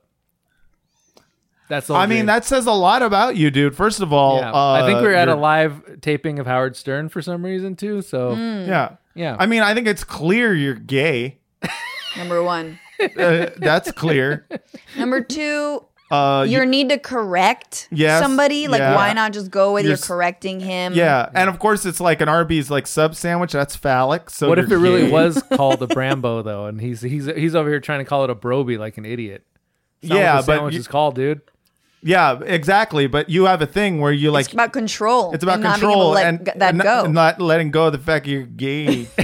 That's the whole I mean, that says a lot about you, dude. First of all, Yeah. uh, I think we're at a live taping of Howard Stern for some reason too. So Yeah. Yeah. I mean, I think it's clear you're gay. number one Uh, that's clear. Number two, Uh, you- your need to correct Yes, somebody. Like, yeah. why not just go with You're you're correcting him? yeah, and of course it's like an Arby's like sub sandwich. That's phallic. So what if it you're really was called a Brambo though, and he's he's he's over here trying to call it a Broby like an idiot? It's not what Yeah, the but sandwich you- is called, dude. Yeah, exactly. But you have a thing where you like It's about control. it's about and not being able control to let and g- that and not, go. not letting go of the fact you're gay.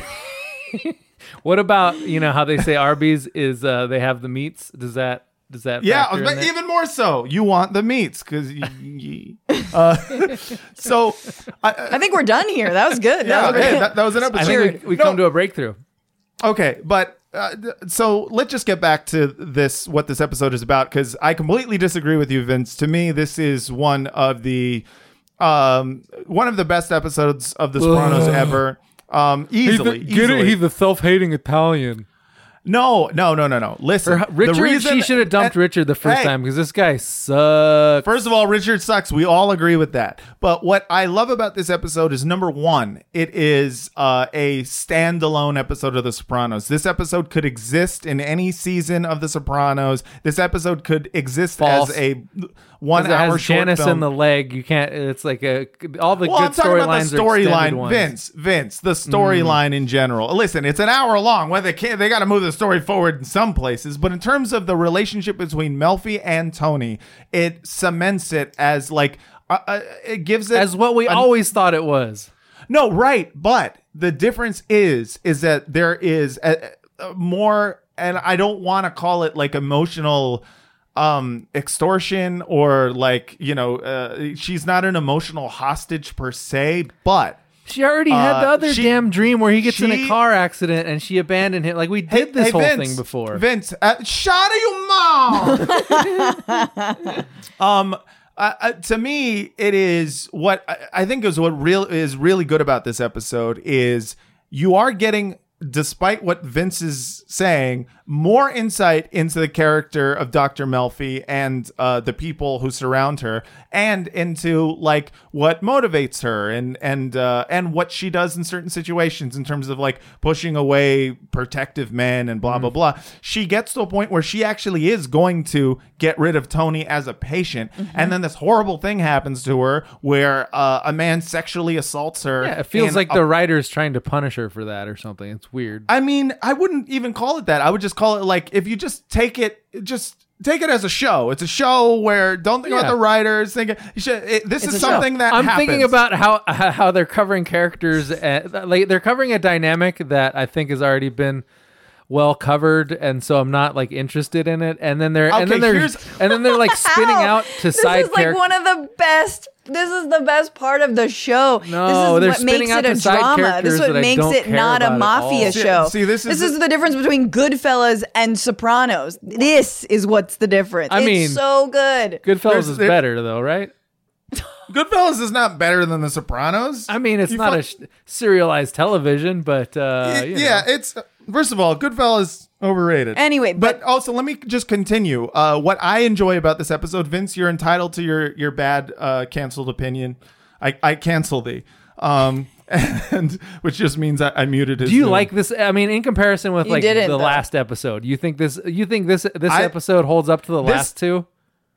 What about you know how they say Arby's is uh they have the meats? Does that does that yeah, factor in but there? even more so, you want the meats because. uh, so, I, I think we're done here. That was good. yeah, that was okay, that, that was an I episode. think we, we No, come to a breakthrough. Okay, but uh, so let's just get back to this what this episode is about because I completely disagree with you, Vince. To me, this is one of the um, one of the best episodes of The Sopranos ever. Um, easily, easily. the self-hating Italian. No, no, no, no, no. Listen, Or Richard, the reason, she should have dumped Richard the first Hey, time because this guy sucks. First of all, Richard sucks. We all agree with that. But what I love about this episode is number one, it is uh, a standalone episode of The Sopranos. This episode could exist in any season of The Sopranos. This episode could exist False. as a one it hour has short Janice film. in the leg. You can't. It's like a all the well, I'm good talking about storylines the storyline. Mm. Vince. Vince, the storyline in general. Listen, it's an hour long. Whether they can't, they got to move the story forward in some places. But in terms of the relationship between Melfi and Tony, it cements it as like uh, uh, it gives it as what we an- always thought it was. no, right. But the difference is, is that there is a, a more, and I don't want to call it like emotional um extortion or like you know uh, she's not an emotional hostage per se but She already had the Uh, other she- damn dream where he gets in a she- car accident and she abandoned him. Like we did this Hey, whole Vince, thing before. Vince, uh, shut your mom. um, uh, uh, to me, it is what I, I think is what real is really good about this episode is you are getting, despite what Vince is saying, more insight into the character of Dr. Melfi and uh, the people who surround her, and into like what motivates her and and uh, and what she does in certain situations in terms of like pushing away protective men and blah blah blah. She gets to a point where she actually is going to get rid of Tony as a patient, and then this horrible thing happens to her where uh, a man sexually assaults her. yeah, it feels like a the writer's trying to punish her for that or something. It's weird. I mean, I wouldn't even call it that. I would just call it like if you just take it, just take it as a show. It's a show where don't think Yeah. about the writers. Think you should, it, this is something that I'm happens. thinking about how how they're covering characters. And, like they're covering a dynamic that I think has already been well covered, and so I'm not like interested in it. And then they're and then they're and then they're like spinning out to side. this side is like characters. one of the best. This is the best part of the show. No, this is they're what spinning makes out it a side drama. This is what makes it not a mafia all. See- show. see, this is the- the difference between Goodfellas and Sopranos. This is what's the difference. I it's mean, so good. Goodfellas There's- is there- better though, right? Goodfellas is not better than The Sopranos. I mean, it's You not fu- a sh- serialized television, but uh, you yeah, know. it's first of all, Goodfellas overrated. Anyway, but, but- also let me just continue. Uh, what I enjoy about this episode, Vince, you're entitled to your your bad uh, canceled opinion. I I cancel thee. Um, and which just means I, I muted his. Do you Zoom. like this? I mean, in comparison with You like didn't, the though. last episode, you think this? You think this this I- episode holds up to the This- last two?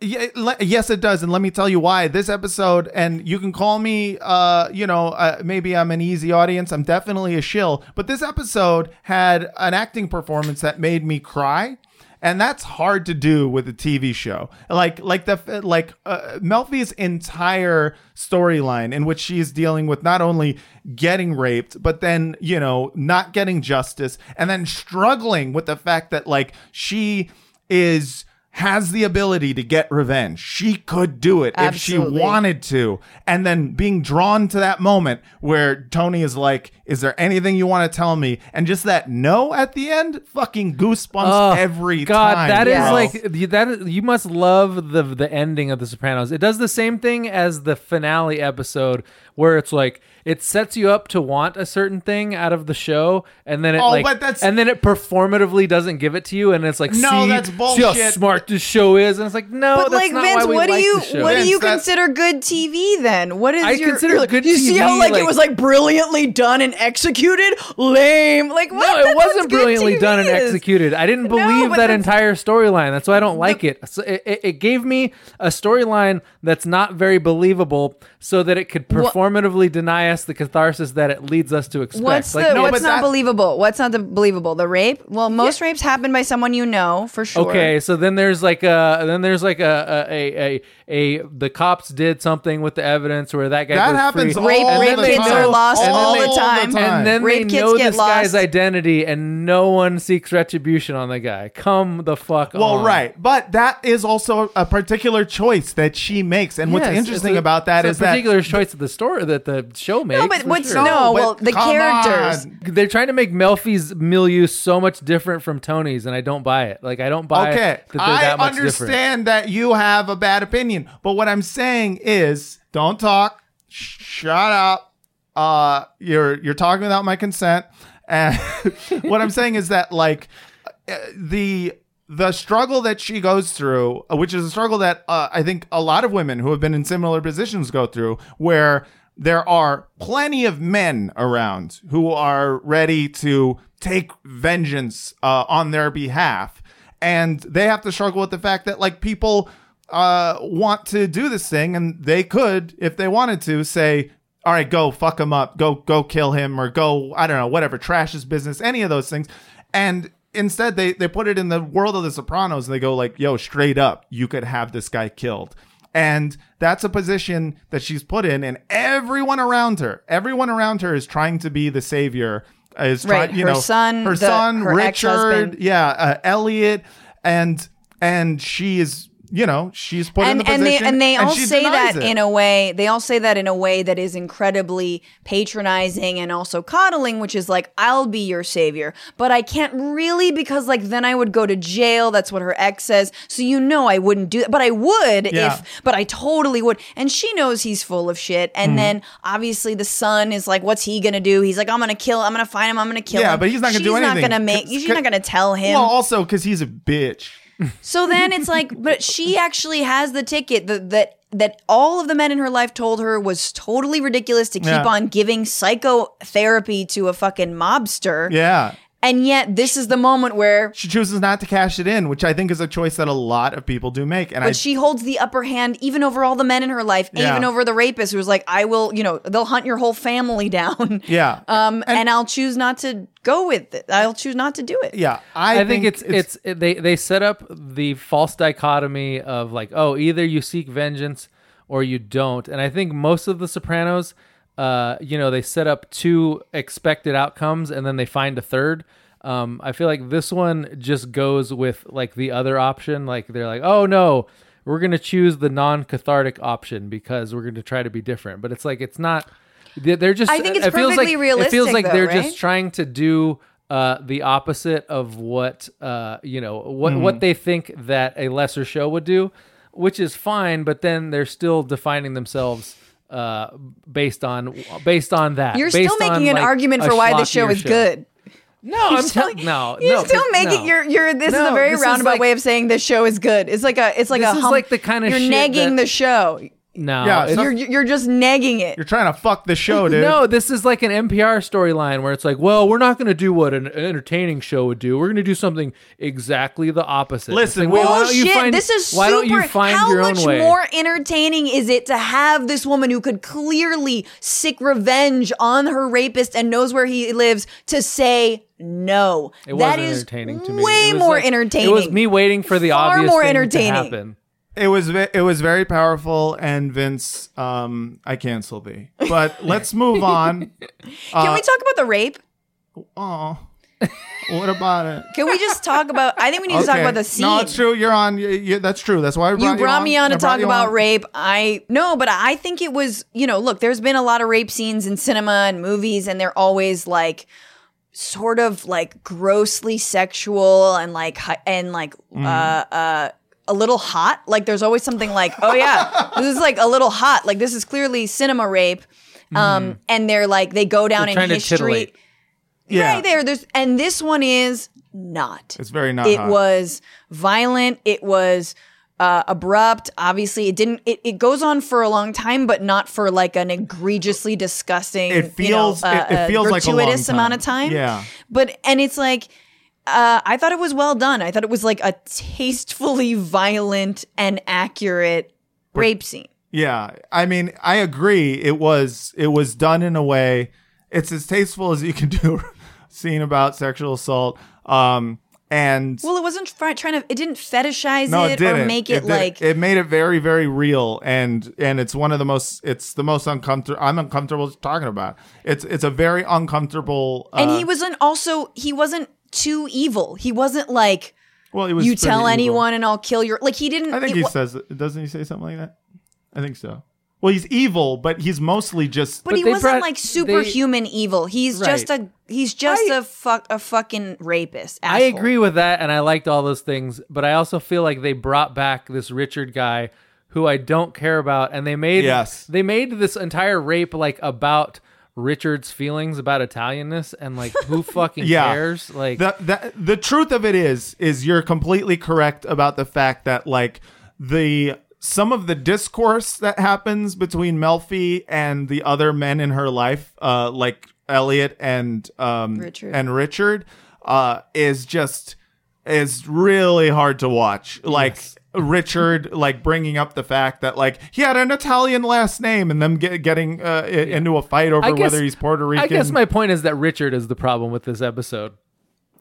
Yeah, yes, it does, and let me tell you why. This episode, and you can call me, uh, you know, uh, maybe I'm an easy audience. I'm definitely a shill, but this episode had an acting performance that made me cry, and that's hard to do with a TV show. Like, like the like uh, Melfi's entire storyline in which she's dealing with not only getting raped, but then you know not getting justice, and then struggling with the fact that like she is has the ability to get revenge. She could do it if she wanted to. And then being drawn to that moment where Tony is like, Is there anything you want to tell me? And just that no at the end, fucking goosebumps Oh, every God, time. that is Yes. bro. like you- that. is- You must love the the ending of The Sopranos. It does the same thing as the finale episode, where it's like it sets you up to want a certain thing out of the show, and then it Oh, like, but that's- and then it performatively doesn't give it to you, and it's like, No, see, that's See bullshit. how smart this show is, and it's like, no, But that's like not Vince, why we what do like you the show. what do you consider good TV then? What is I your consider like, good You see how TV, like, like- it was like brilliantly done and executed? Lame. Like what? No, That's it what wasn't good brilliantly TV done and executed. I didn't believe but that entire storyline. That's why I don't like it. So it, it. It gave me a storyline that's not very believable, so that it could performatively deny us the catharsis that it leads us to expect. What's like, the no, what's not that- believable? What's not the believable? The rape? Well, most rapes happen by someone you know for sure. Okay, so then there's like a then there's like a a a, a, a the cops did something with the evidence where that guy That goes happens free. all Rape- the rape time. are lost And then all they- the time. and then Rape they kits know get this guy's identity, and no one seeks retribution on the guy. Come the fuck Well, on. right, but that is also a particular choice that she makes, and what's interesting a- about that is it's is that particular choice of the story that the show makes. No, but what's sure. no? but well, the characters. on. They're trying to make Melfi's milieu so much different from Tony's, and I don't buy it. Like I don't buy it. Okay, that I that much different. understand that you have a bad opinion, but what I'm saying is, don't talk. shut up. Uh, you're you're talking without my consent. And what I'm saying is that like uh, the the struggle that she goes through, uh, which is a struggle that uh, I think a lot of women who have been in similar positions go through, where there are plenty of men around who are ready to take vengeance uh, on their behalf, and they have to struggle with the fact that like people uh, want to do this thing, and they could, if they wanted to, say, "All right, go fuck him up, go go kill him, or go I don't know, whatever, trash his business, any of those things," and instead they they put it in the world of the Sopranos, and they go like, "Yo, straight up, you could have this guy killed." And that's a position that she's put in, and everyone around her, everyone around her is trying to be the savior. Is Right, trying, you her know, son, her the- son, her Richard, yeah, uh, Elliot, and and she is, you know, she's put in and the and they position, and they all she say that it. in a way they all say that in a way that is incredibly patronizing and also coddling which is like I'll be your savior but I can't really because like then I would go to jail that's what her ex says so you know I wouldn't do that but I would Yeah. if but I totally would and she knows he's full of shit and. Mhm. then obviously the son is like what's he gonna do he's like I'm gonna kill I'm gonna find him I'm gonna kill Yeah, him but he's not gonna she's do anything. she's not gonna make she's not gonna tell him Well, also because he's a bitch. So then it's like, but she actually has the ticket that that that all of the men in her life told her was totally ridiculous to keep Yeah. on giving psychotherapy to a fucking mobster. Yeah. And yet this is the moment where She chooses not to cash it in, which I think is a choice that a lot of people do make. And but I, she holds the upper hand even over all the men in her life, Yeah. even over the rapist who's like, I will, you know, they'll hunt your whole family down. yeah, Um, and, I'll choose not to go with it. I'll choose not to do it. yeah, I, think, it's, it's it, they they set up the false dichotomy of like oh either you seek vengeance or you don't, and I think most of the Sopranos, uh, you know, they set up two expected outcomes and then they find a third. Um, I feel like this one just goes with like the other option. Like they're like, oh no, we're gonna choose the non-cathartic option because we're gonna try to be different. But it's like it's not. they- They're just. I think it's it feels like perfectly it feels realistic, like they're though, just trying to do uh, the opposite of what uh, you know what Mm-hmm. what they think that a lesser show would do, which is fine. But then they're still defining themselves uh, based on based on that. You're based still making on, an like, argument for why the show is good. No, You're I'm still- telling no. You're no, still making no. you're you're this is a very roundabout like- way of saying this show is good. It's like a it's like This a is like the kind of you're shit negging that- the show. No, Yeah, it's- You're you're just negging it. you're trying to fuck the show, dude. No, this is like an NPR storyline where it's like, well, we're not going to do what an entertaining show would do. We're going to do something exactly the opposite. Listen, It's like, well, why don't Bullshit! you find, this is why super. don't you find how your much own way? more entertaining is it to have this woman who could clearly seek revenge on her rapist and knows where he lives to say no? It that wasn't is entertaining to me. way It was more like- entertaining. It was me waiting for the Far obvious more thing entertaining. to happen. It was it was very powerful, and Vince, um, I cancel thee. But let's move on. Can we talk about the rape? Oh, what about it? Can we just talk about? I think we need to talk Okay. about the scene. No, it's true. You're on. You, you, that's true. That's why I brought you brought me on to I brought talk you about on. rape. I no, but I think it was you know look, there's been a lot of rape scenes in cinema and movies, and they're always like sort of like grossly sexual and like hi- and like Mm-hmm. uh uh a little hot. Like there's always something like oh yeah, this is like a little hot. Like this is clearly cinema rape. Um, and they're like they go down. They're in history. Yeah. Right there. There's and this one is not. It's very not. It hot. was violent. It was uh, abrupt. Obviously, it didn't. It, it goes on for a long time, but not for like an egregiously disgusting. It you know, feels. uh, it, it uh, feels like a long gratuitous amount of time. Yeah. But and it's like. Uh, I thought it was well done. I thought it was like a tastefully violent and accurate rape scene. Yeah, I mean, I agree. It was it was done in a way. It's as tasteful as you can do a scene about sexual assault. Um, and Well, it wasn't trying to. It didn't fetishize no, it, it didn't or make it, did- like. it made it very very real. And and it's one of the most. It's the most uncomfortable. I'm uncomfortable talking about. It's it's a very uncomfortable. Uh, and he wasn't also. He wasn't too evil. He wasn't like. well, he was. you pretty tell evil. anyone and I'll kill your. Like he didn't. I think he wa- says. Doesn't he say something like that? I think so. Well, he's evil, but he's mostly just. But, he wasn't brought- like they- superhuman evil. He's just a he's just a fuck a fucking rapist. I agree with that, and I liked all those things. But I also feel like they brought back this Richard guy who I don't care about, and they made Yes. they made this entire rape like about Richard's feelings about Italianness, and like who fucking Yeah. cares? Like the, the the truth of it is is you're completely correct about the fact that like the some of the discourse that happens between Melfi and the other men in her life, uh, like Elliot and um Richard. and Richard, uh, is just is really hard to watch. Like Richard, like bringing up the fact that like he had an Italian last name, and them get, getting uh, into a fight over guess- whether he's Puerto Rican. I guess my point is that Richard is the problem with this episode.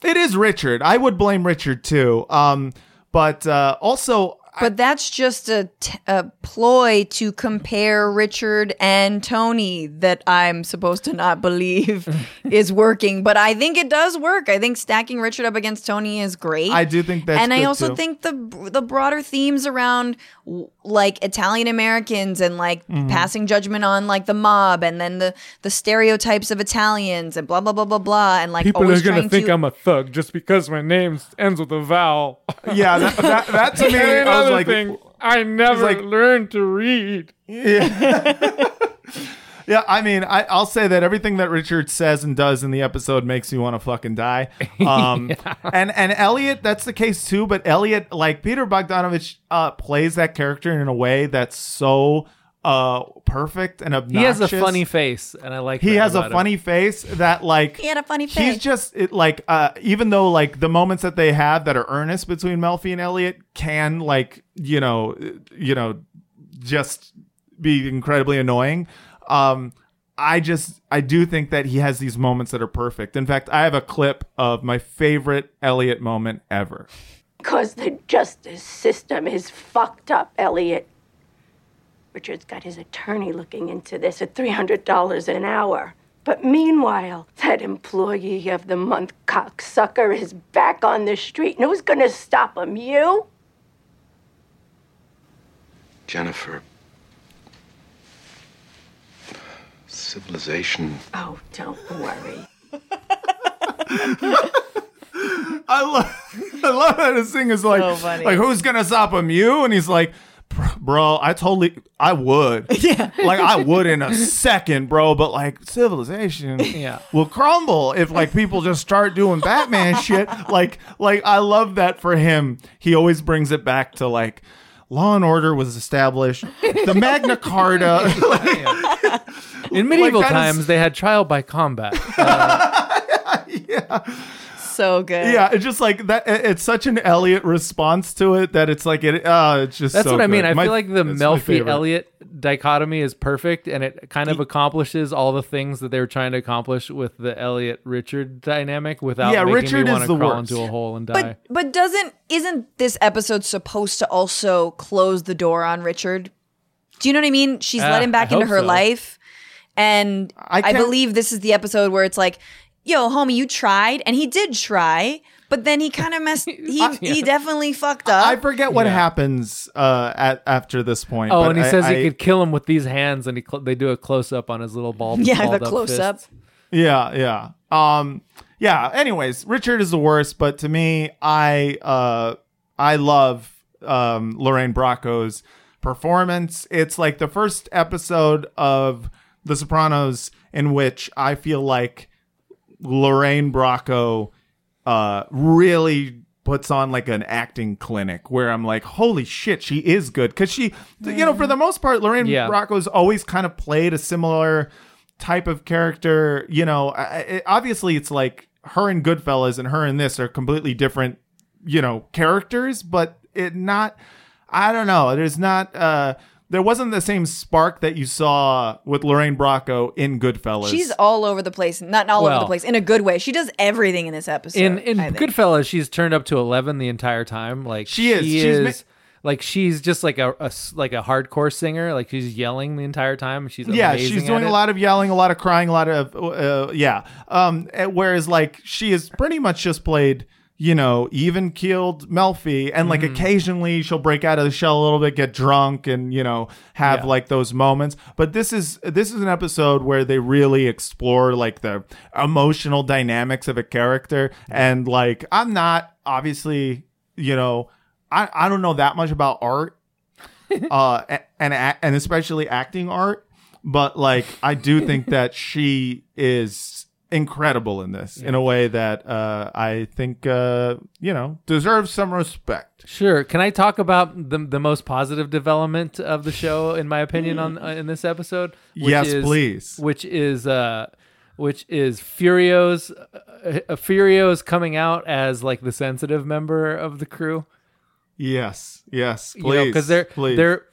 It is Richard. I would blame Richard too. Um, but uh, also, But that's just a, t- a ploy to compare Richard and Tony that I'm supposed to not believe is working. But I think it does work. I think stacking Richard up against Tony is great. I do think that's and I also too. think the the broader themes around like Italian Americans and like Mm-hmm. passing judgment on like the mob and then the the stereotypes of Italians and blah blah blah blah blah and like always gonna think to... I'm a thug just because my name ends with a vowel. yeah, that, that, that to me, I was like, I never like- learned to read. yeah. yeah, I mean, I, I'll say that everything that Richard says and does in the episode makes me want to fucking die. Um, and and Elliot, that's the case too. But Elliot, like Peter Bogdanovich, uh, plays that character in a way that's so uh perfect and obnoxious. He has a funny face, and I like. he that has a about him. funny face that like He had a funny face. he's just it, like uh even though like the moments that they have that are earnest between Melfi and Elliot can like you know you know just be incredibly annoying um I just I do think that he has these moments that are perfect. In fact, I have a clip of my favorite Elliot moment ever. Because the justice system is fucked up, Elliot. Richard's got his attorney looking into this at $300 an hour. But meanwhile, that employee of the month cocksucker is back on the street. And who's gonna stop him? You? Jennifer. Civilization. Oh, don't worry. I love I love that his thing is like So like who's gonna stop him? You? And he's like, "Br- bro, I totally I would. Yeah. Like I would in a second, bro, but like civilization Yeah. will crumble if like people just start doing Batman shit. Like like I love that for him. He always brings it back to like Law and order was established. The Magna Carta. In medieval is- times, they had trial by combat. Uh, so good. yeah, it's just like that. it- It's such an Elliot response to it that it's like it. Uh, it's just That's so what I mean. good. I My- feel like the it's Melfi favorite. Elliot dichotomy is perfect, and it kind of accomplishes all the things that they were trying to accomplish with the Elliot Richard dynamic without Yeah, making Richard me is want to the crawl worst. into a hole and die. But but doesn't isn't this episode supposed to also close the door on Richard? Do you know what I mean? She's Uh, let him back I into her so. life, and I I, believe this is the episode where it's like, "Yo, homie, you tried," and he did try, but then he kind of messed. He he definitely fucked up. I forget what Yeah. happens uh, at after this point. oh, but and he I- says I- he could kill him with these hands, and he cl- they do a close up on his little ball. yeah, the close up. Yeah, yeah. Um yeah, anyways, Richard is the worst, but to me I uh I love um Lorraine Bracco's performance. It's like the first episode of The Sopranos in which I feel like Lorraine Bracco uh really puts on like an acting clinic where I'm like, holy shit, she is good. Cause she, you know, for the most part, Lorraine Yeah. Bracco's always kind of played a similar type of character. You know, I- I- obviously it's like her and Goodfellas and her and this are completely different, you know, characters, but it not, I don't know. There's not, uh, there wasn't the same spark that you saw with Lorraine Bracco in Goodfellas. She's all over the place, not all over the place in a good way. She does everything in this episode. In in Goodfellas, she's turned up to eleven the entire time. Like She is. She She's is. ma- like she's just like a like a hardcore singer. Like she's yelling the entire time. She's yeah, amazing she's at doing it. a lot of yelling, a lot of crying, a lot of uh, yeah. Um, whereas like she is pretty much just played, you know, even keeled Melfi, and like occasionally she'll break out of the shell a little bit, get drunk, and you know have Yeah. like those moments. But this is this is an episode where they really explore like the emotional dynamics of a character, and like I'm not obviously, you know, I I don't know that much about art. uh, and and especially acting art. But like, I do think that she is incredible in this in a way that uh, I think uh, you know deserves some respect. Sure. Can I talk about the the most positive development of the show, in my opinion, on uh, in this episode? Yes, is, please. Which is uh, which is Furio's uh, uh, Furio's coming out as like the sensitive member of the crew. Yes, yes, You know, please, because they're please. they're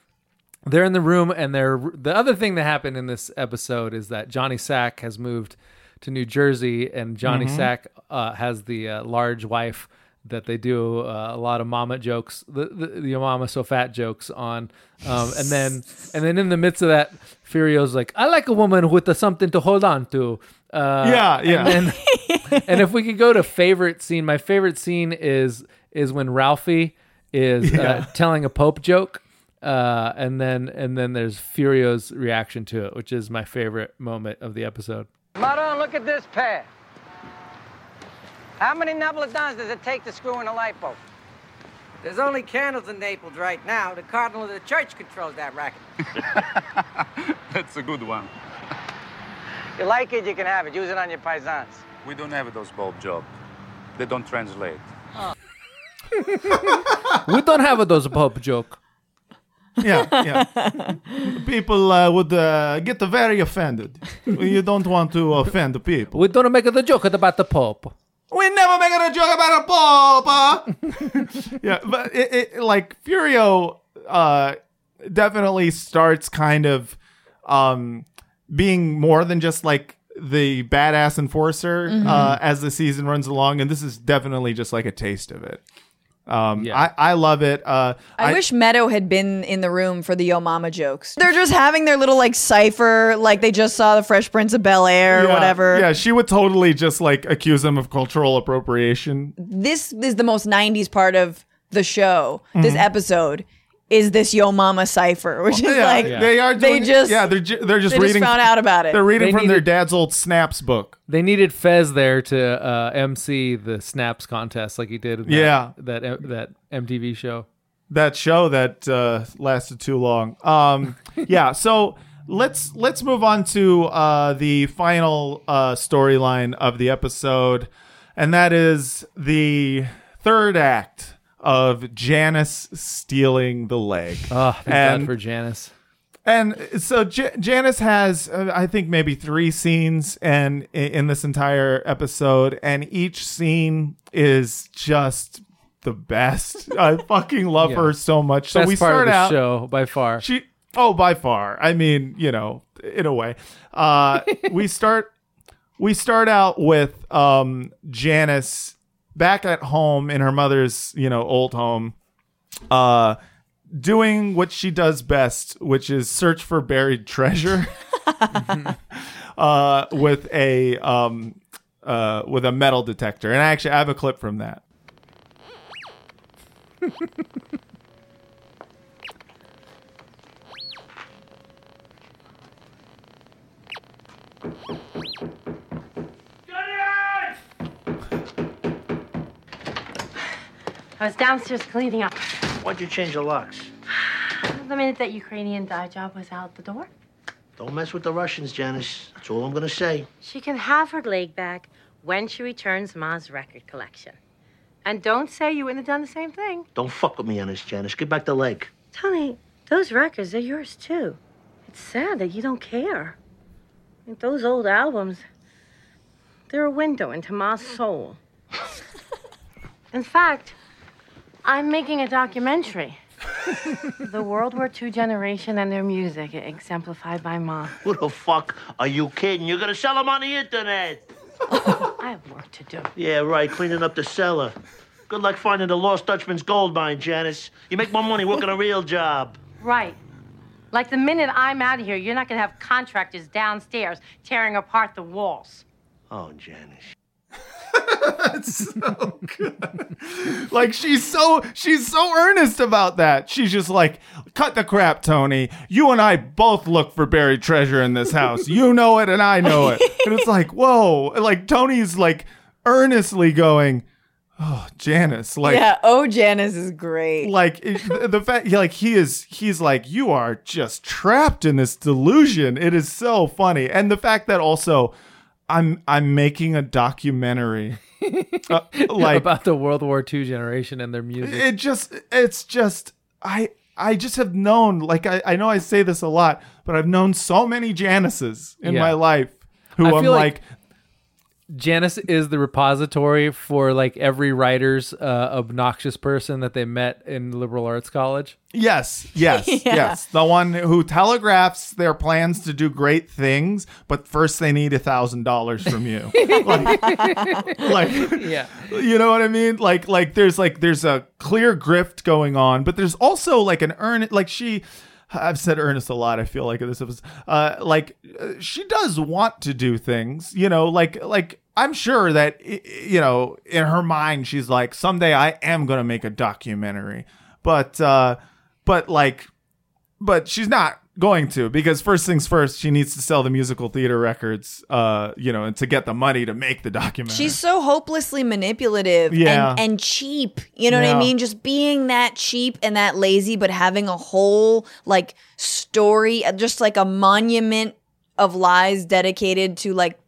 they're in the room, and they're the other thing that happened in this episode is that Johnny Sack has moved to New Jersey, and Johnny Mhm. Sack uh, has the uh, large wife that they do uh, a lot of mama jokes, the, the the mama so fat jokes on, um, and then and then in the midst of that, Furio's like, I like a woman with a something to hold on to. Uh, Yeah, yeah. And, then, and if we could go to favorite scene, my favorite scene is is when Ralphie is Yeah. uh, telling a Pope joke. Uh, and then and then there's Furio's reaction to it, which is my favorite moment of the episode. Maron, look at this pair. How many Neapolitans does it take to screw in a light bulb? There's only candles in Naples right now. The cardinal of the church controls that racket. That's a good one. You like it, you can have it. Use it on your paisans. We don't have those bulb jobs. They don't translate. we don't have a those bulb joke. Yeah, yeah. People uh, would uh, get very offended. you don't want to offend the people. We don't make the joke about the Pope. We never make a joke about a pope. huh? yeah, but it, it like Furio uh, definitely starts kind of um, being more than just like the badass enforcer Mhm. uh, as the season runs along, and this is definitely just like a taste of it. Um, Yeah. I, I love it. Uh, I, wish Meadow had been in the room for the Yo Mama jokes. They're just having their little like cipher, like they just saw the Fresh Prince of Bel Air or Yeah, whatever. Yeah, she would totally just like accuse them of cultural appropriation. This is the most '90s part of the show. This Mhm. episode is this Yo Mama cipher, which is yeah, like they are. they Doing, just yeah, they're ju- they're just they just reading. found out about it. They're reading They from their dad's old snaps book. They needed Fez there to uh, MC the Snaps contest, like he did. In that, Yeah. that that MTV show. that show that uh, lasted too long. Um, yeah, so let's let's move on to uh, the final uh, storyline of the episode, and that is the third act of Janice stealing the leg. Oh, thank and God for Janice. and so J- Janice has, uh, I think, maybe three scenes and in this entire episode, and each scene is just the best. I fucking love Yeah. her so much. So Best we part start of the out. show by far. She, oh, by far. I mean, you know, in a way, uh, we start. We start out with um, Janice back at home in her mother's, you know, old home, uh, doing what she does best, which is search for buried treasure, uh, with a um, uh, with a metal detector. And actually, I have a clip from that. I was downstairs cleaning up. Why'd you change the locks? The minute that Ukrainian dye job was out the door, Don't mess with the Russians, Janice. That's all I'm gonna say. she can have her leg back when she returns Ma's record collection. And don't say you wouldn't have done the same thing. Don't fuck with me on this, Janice. Get back the leg. Tony, those records are yours too. It's sad that you don't care. Like, Those old albums, they're a window into Ma's soul. In fact, I'm making a documentary. the World War II generation and their music, exemplified by Ma. Who the fuck are you kidding? You're gonna sell them on the internet. I have work to do. Yeah, right. Cleaning up the cellar. Good luck finding the lost Dutchman's gold mine, Janice. You make more money working a real job. Right. Like the minute I'm out of here, you're not gonna have contractors downstairs tearing apart the walls. Oh, Janice. So good. like she's so she's so earnest about that. She's just like, cut the crap, Tony. You and I both look for buried treasure in this house. You know it and I know it. And it's like, whoa. Like Tony's like earnestly going, oh, Janice, like yeah, oh Janice is great. like it- the fact like he is he's like you are just trapped in this delusion it is so funny and the fact that also i'm i'm making a documentary uh, like about the World War II generation and their music. it just it's just i i just have known like i i know i say this a lot but i've known so many janices in Yeah. my life who I i'm like, like Janice is the repository for like every writer's uh, obnoxious person that they met in liberal arts college. Yes, yes, Yeah. yes. The one who telegraphs their plans to do great things, but first they need a thousand dollars from you. like, like, Yeah. you know what I mean? Like, like there's like there's a clear grift going on, but there's also like an earn. Like she, I've said Ernest a lot. I feel like this was uh, like uh, she does want to do things. You know, like like. I'm sure that you know in her mind she's like someday I am to make a documentary. But uh but like but she's not going to because first things first she needs to sell the musical theater records uh you know and to get the money to make the documentary She's so hopelessly manipulative Yeah. and, and cheap. You know what I mean? Just being that cheap and that lazy, but having a whole like story, just like a monument of lies dedicated to like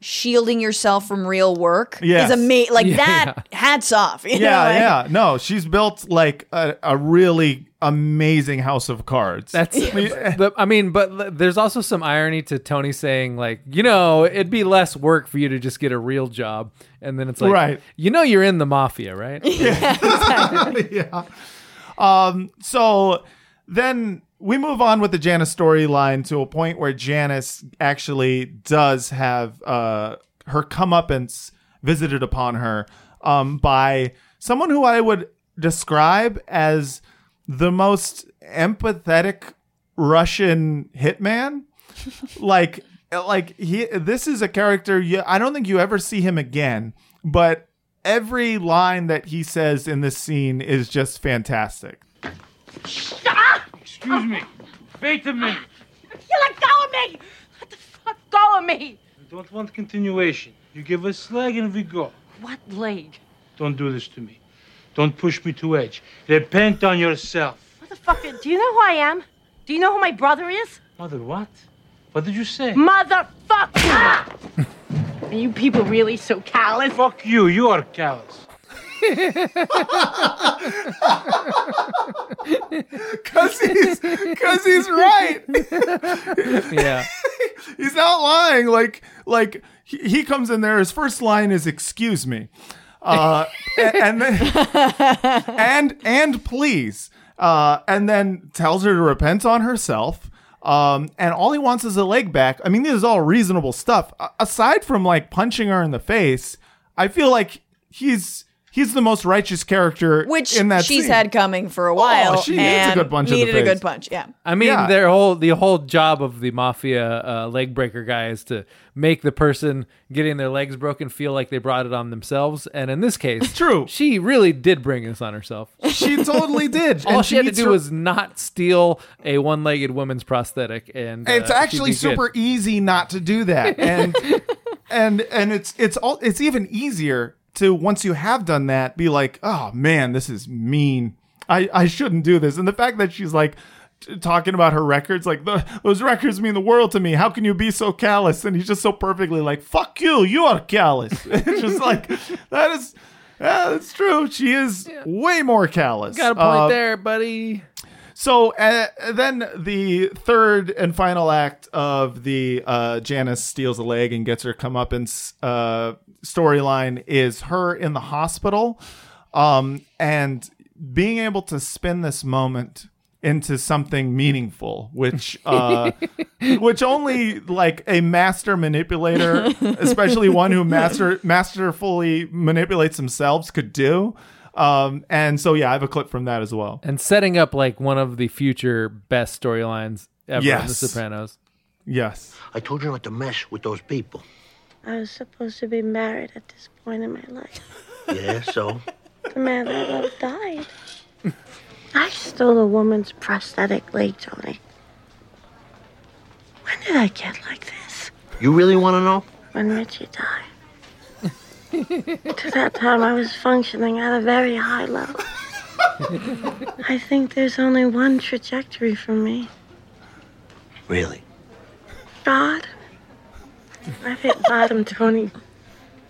shielding yourself from real work Yes. is amazing. Like Yeah, that, hats off. You know, yeah like- yeah no she's built like a, a really amazing house of cards That's, the, I mean, but there's also some irony to Tony saying, like, you know, it'd be less work for you to just get a real job. And then it's like, Right. you know, you're in the mafia, right? yeah. yeah. Um, so then we move on with the Janice storyline to a point where Janice actually does have uh, her comeuppance visited upon her um, by someone who I would describe as the most empathetic Russian hitman. like, like he. This is a character. You, I don't think you ever see him again, but every line that he says in this scene is just fantastic. Excuse me. Wait a minute. You let go of me! Let the fuck go of me! I don't want continuation. You give a slag and we go. What leg? Don't do this to me. Don't push me to edge. Repent on yourself. Motherfucker, do you know who I am? Do you know who my brother is? Mother, what? What did you say? Motherfucker! Are you people really so callous? Fuck you. You are callous. Cause he's, cause he's right. yeah. he's not lying. Like, like he, he comes in there. His first line is "Excuse me," uh, a- and then, and and please, uh, and then tells her to repent on herself. Um, and all he wants is a leg back. I mean, this is all reasonable stuff. A- aside from like punching her in the face, I feel like he's he's the most righteous character Which in that she's scene. had coming for a while. she needs a and good punch in the Needed a face. good punch, yeah. I mean, Yeah. their whole the whole job of the mafia uh, leg breaker guy is to make the person getting their legs broken feel like they brought it on themselves. And in this case, true, she really did bring this on herself. She totally did. All And she, had to needs do her- was not steal a one-legged woman's prosthetic, and uh, it's she'd actually be good. super easy not to do that and and and it's it's all it's even easier to once you have done that be like oh man this is mean. I i shouldn't do this. And the fact that she's like t- talking about her records like the, those records mean the world to me. How can you be so callous? And he's just so perfectly like fuck you. You are callous. It's just like that is yeah, that's true. She is way more callous. Got a point Uh, there, buddy. So uh, then the third and final act of the uh, Janice steals a leg and gets her come comeuppance uh, storyline is her in the hospital, um, and being able to spin this moment into something meaningful, which uh, which only like a master manipulator, especially one who master masterfully manipulates themselves, could do. Um, and so yeah, I have a clip from that as well. and setting up like one of the future best storylines ever in The Sopranos. Yes. I told you not to mess with those people. I was supposed to be married at this point in my life. Yeah, so? The man I love died. I stole a woman's prosthetic leg, Tony. When did I get like this? You really want to know? When Richie died. To that time, I was functioning at a very high level. I think there's only one trajectory for me. Really? God. I've hit bottom, Tony.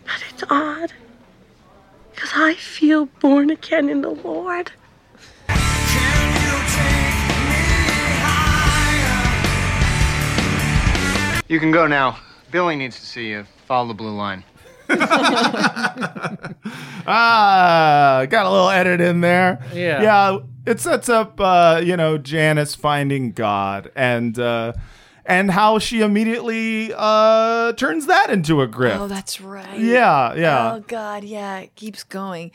But it's odd. Because I feel born again in the Lord. You can go now. Billy needs to see you. Follow the blue line. ah, got a little edit in there. Yeah. yeah. It sets up, uh, you know, Janice finding God and uh, and how she immediately uh, turns that into a grift. Oh, that's right. Yeah, yeah. Oh God, yeah. It keeps going.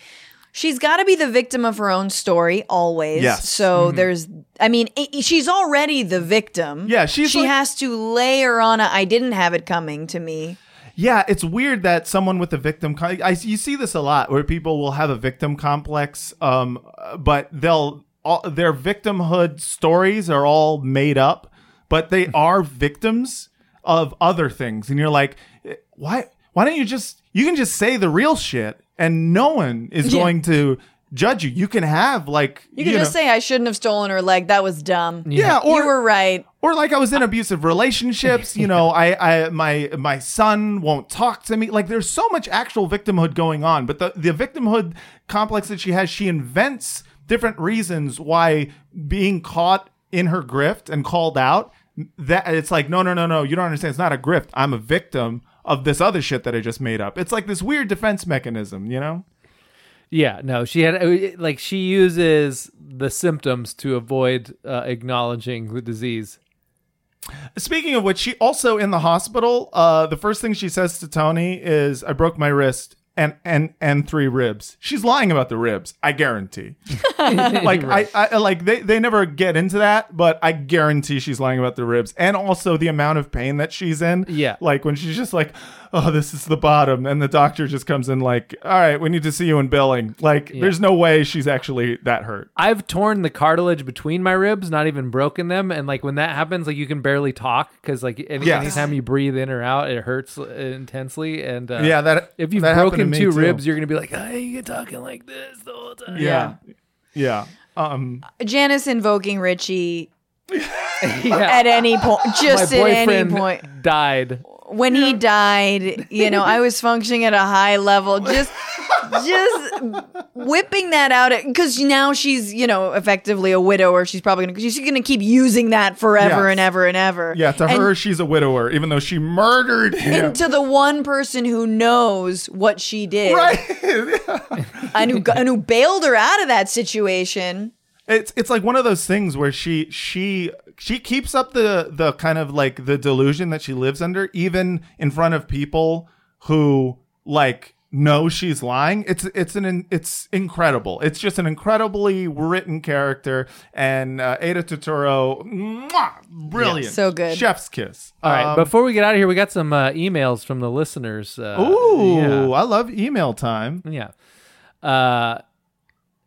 She's got to be the victim of her own story always. Yes. So Mhm. there's, I mean, i- she's already the victim. Yeah, she's She like- has to layer on a. I didn't have it coming to me. Yeah, it's weird that someone with a victim. Com- I you see this a lot where people will have a victim complex, um, but they'll all, their victimhood stories are all made up, but they are victims of other things, and you're like, why? Why don't you just you can just say the real shit, and no one is Yeah. going to judge you. You can have like You can just know- say I shouldn't have stolen her leg. That was dumb. Yeah, or- you were right. or like I was in abusive relationships, you know, I, I my my son won't talk to me. Like there's so much actual victimhood going on, but the the victimhood complex that she has, she invents different reasons why being caught in her grift and called out that it's like no no no no you don't understand it's not a grift i'm a victim of this other shit that i just made up it's like this weird defense mechanism you know Yeah, no, she had uh, like she uses the symptoms to avoid uh, acknowledging the disease. Speaking of which, she also in the hospital. Uh, the first thing she says to Tony is, "I broke my wrist and and and three ribs." She's lying about the ribs. I guarantee. like I, I like they they never get into that, but I guarantee she's lying about the ribs and also the amount of pain that she's in. Yeah. like when she's just like, "Oh, this is the bottom," and the doctor just comes in like, "All right, we need to see you in billing." Like, there's no way she's actually that hurt. I've torn the cartilage between my ribs, not even broken them, and like when that happens, like you can barely talk because like any, Yes. anytime you breathe in or out, it hurts uh, intensely. And uh, Yeah, that- if you've that broken two too. ribs, you're gonna be like, "Hey, you're talking like this the whole time." Yeah, yeah. Um, Janice invoking Richie Yeah. at any point, just my at any point. died. When he died, you know, I was functioning at a high level, just, just whipping that out because now she's, you know, effectively a widower. She's probably gonna, she's gonna keep using that forever Yes. and ever and ever. yeah, to And- her, she's a widower, even though she murdered him. And to the one person who knows what she did, Right and who and who bailed her out of that situation. It's it's like one of those things where she she she keeps up the the kind of like the delusion that she lives under even in front of people who like know she's lying. It's it's an it's incredible. It's just an incredibly written character and uh, Aida Turturro, mwah, brilliant, So good. chef's kiss. All right, Um, before we get out of here, we got some uh, emails from the listeners. Uh, Ooh, yeah. I love email time. Yeah. Uh,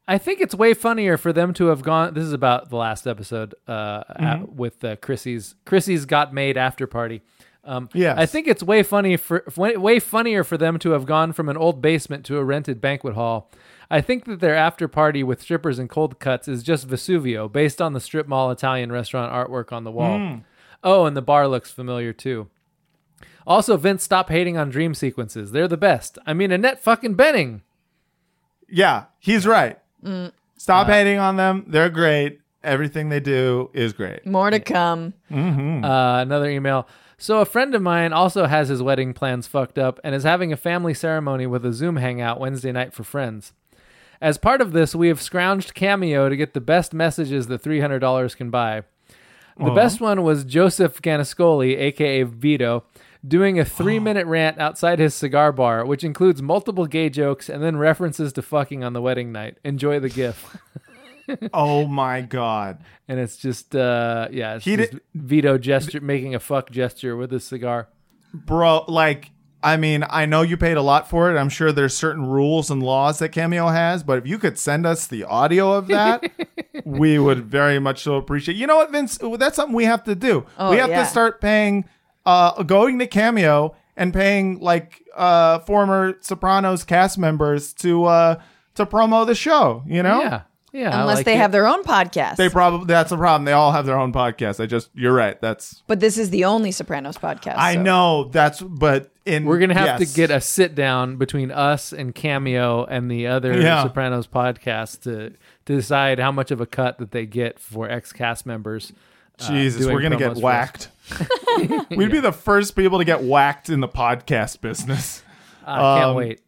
I think it's way funnier for them to have gone. This is about the last episode uh, at- Mhm. with uh, Chrissy's Chrissy's got made after party. Um, Yes. I think it's way funny for way way funnier for them to have gone from an old basement to a rented banquet hall. I think that their after party with strippers and cold cuts is just Vesuvio, based on the strip mall Italian restaurant artwork on the wall. Mm. Oh, and the bar looks familiar too. Also, Vince, stop hating on dream sequences. They're the best. I mean, Annette fucking Benning. Yeah, he's right. Mm, Stop hating on them. They're great. Everything they do is great. more to come. Mm-hmm. Uh, another email. So a friend of mine also has his wedding plans fucked up and is having a family ceremony with a Zoom hangout Wednesday night for friends. As part of this, we have scrounged Cameo to get the best messages that $300 can buy. The Aw. best one was Joseph Gannascoli, aka Vito, doing a three minute rant outside his cigar bar, which includes multiple gay jokes and then references to fucking on the wedding night. Enjoy the GIF. oh my god! And it's just, uh, yeah, it's He just did- Vito gesture making a fuck gesture with his cigar. bro like i mean i know you paid a lot for it i'm sure there's certain rules and laws that cameo has but if you could send us the audio of that we would very much so appreciate you know what vince that's something we have to do Oh, we have yeah. to start paying uh going to cameo and paying like uh former Sopranos cast members to uh to promo the show, you know? Yeah. Yeah. Unless like they it. have their own podcast. They probably that's the problem. They all have their own podcast. I just you're right. That's but this is the only Sopranos podcast. I so- know that's but in We're gonna have yes. to get a sit down between us and Cameo and the other Yeah. Sopranos podcast to, to decide how much of a cut that they get for ex cast members. uh, Jesus, doing we're gonna get for us. whacked. We'd be the first people to get whacked in the podcast business. I can't Um, wait.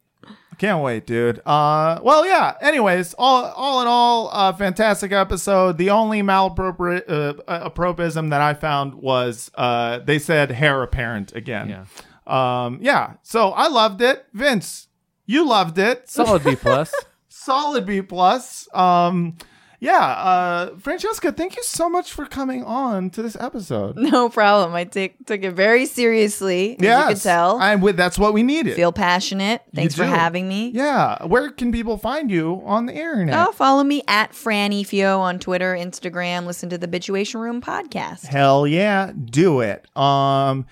Can't wait, dude. Uh, well, yeah. Anyways, all all in all, uh, fantastic episode. The only malappropriate uh, appropism that I found was uh, they said hair apparent again. Yeah. Um, yeah. So I loved it. Vince, you loved it. Solid B plus. Solid B plus. Um, yeah. Uh, Francesca, thank you so much for coming on to this episode. No problem. I take took it very seriously. Yeah, you could tell. I'm with. That's what we needed. Feel passionate. Thanks for having me. Yeah. Where can people find you on the internet? Oh, follow me at Franny Fio on Twitter, Instagram. Listen to the Bitchuation Room podcast. Hell yeah, do it. Um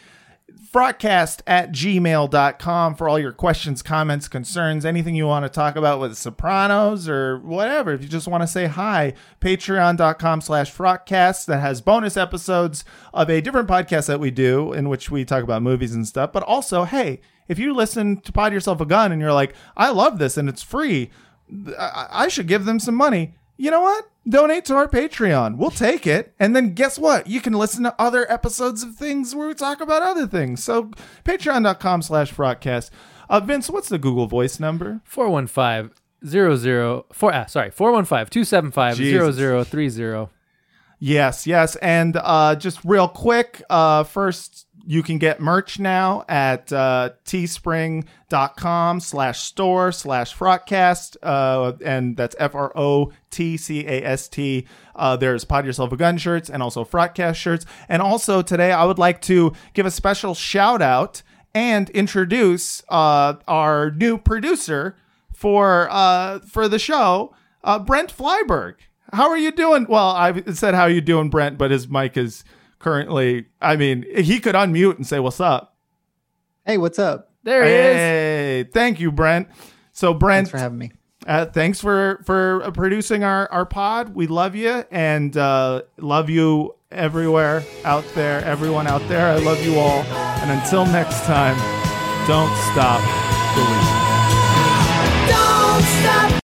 Frotcast at gmail.com for all your questions, comments, concerns, anything you want to talk about with Sopranos or whatever. If you just want to say hi, patreon.com slash frotcast that has bonus episodes of a different podcast that we do in which we talk about movies and stuff. But also, hey, if you listen to Pod Yourself a Gun and you're like, I love this and it's free, I, I should give them some money. You know what? Donate to our Patreon. We'll take it. And then guess what? You can listen to other episodes of things where we talk about other things. So patreon.com slash frotcast. Uh, Vince, what's the Google voice number? 415 00 four, ah, sorry, 415 275 Jesus. 0030. Yes, yes. And uh, just real quick, uh, first, you can get merch now at uh, teespring.com slash store slash frotcast. Uh, and that's F R O T C A S T. Uh, there's Pod Yourself a Gun shirts and also frotcast shirts. And also today, I would like to give a special shout out and introduce uh, our new producer for uh, for the show, Brent Flyberg. How are you doing? Well, I said how are you doing, Brent, but his mic is currently. I mean, he could unmute and say what's up. Hey, what's up? There he is. Hey, thank you, Brent. So, Brent, Thanks for having me. uh, thanks for for producing our our pod. We love you and uh, love you everywhere out there, everyone out there. I love you all. And until next time, don't stop believing.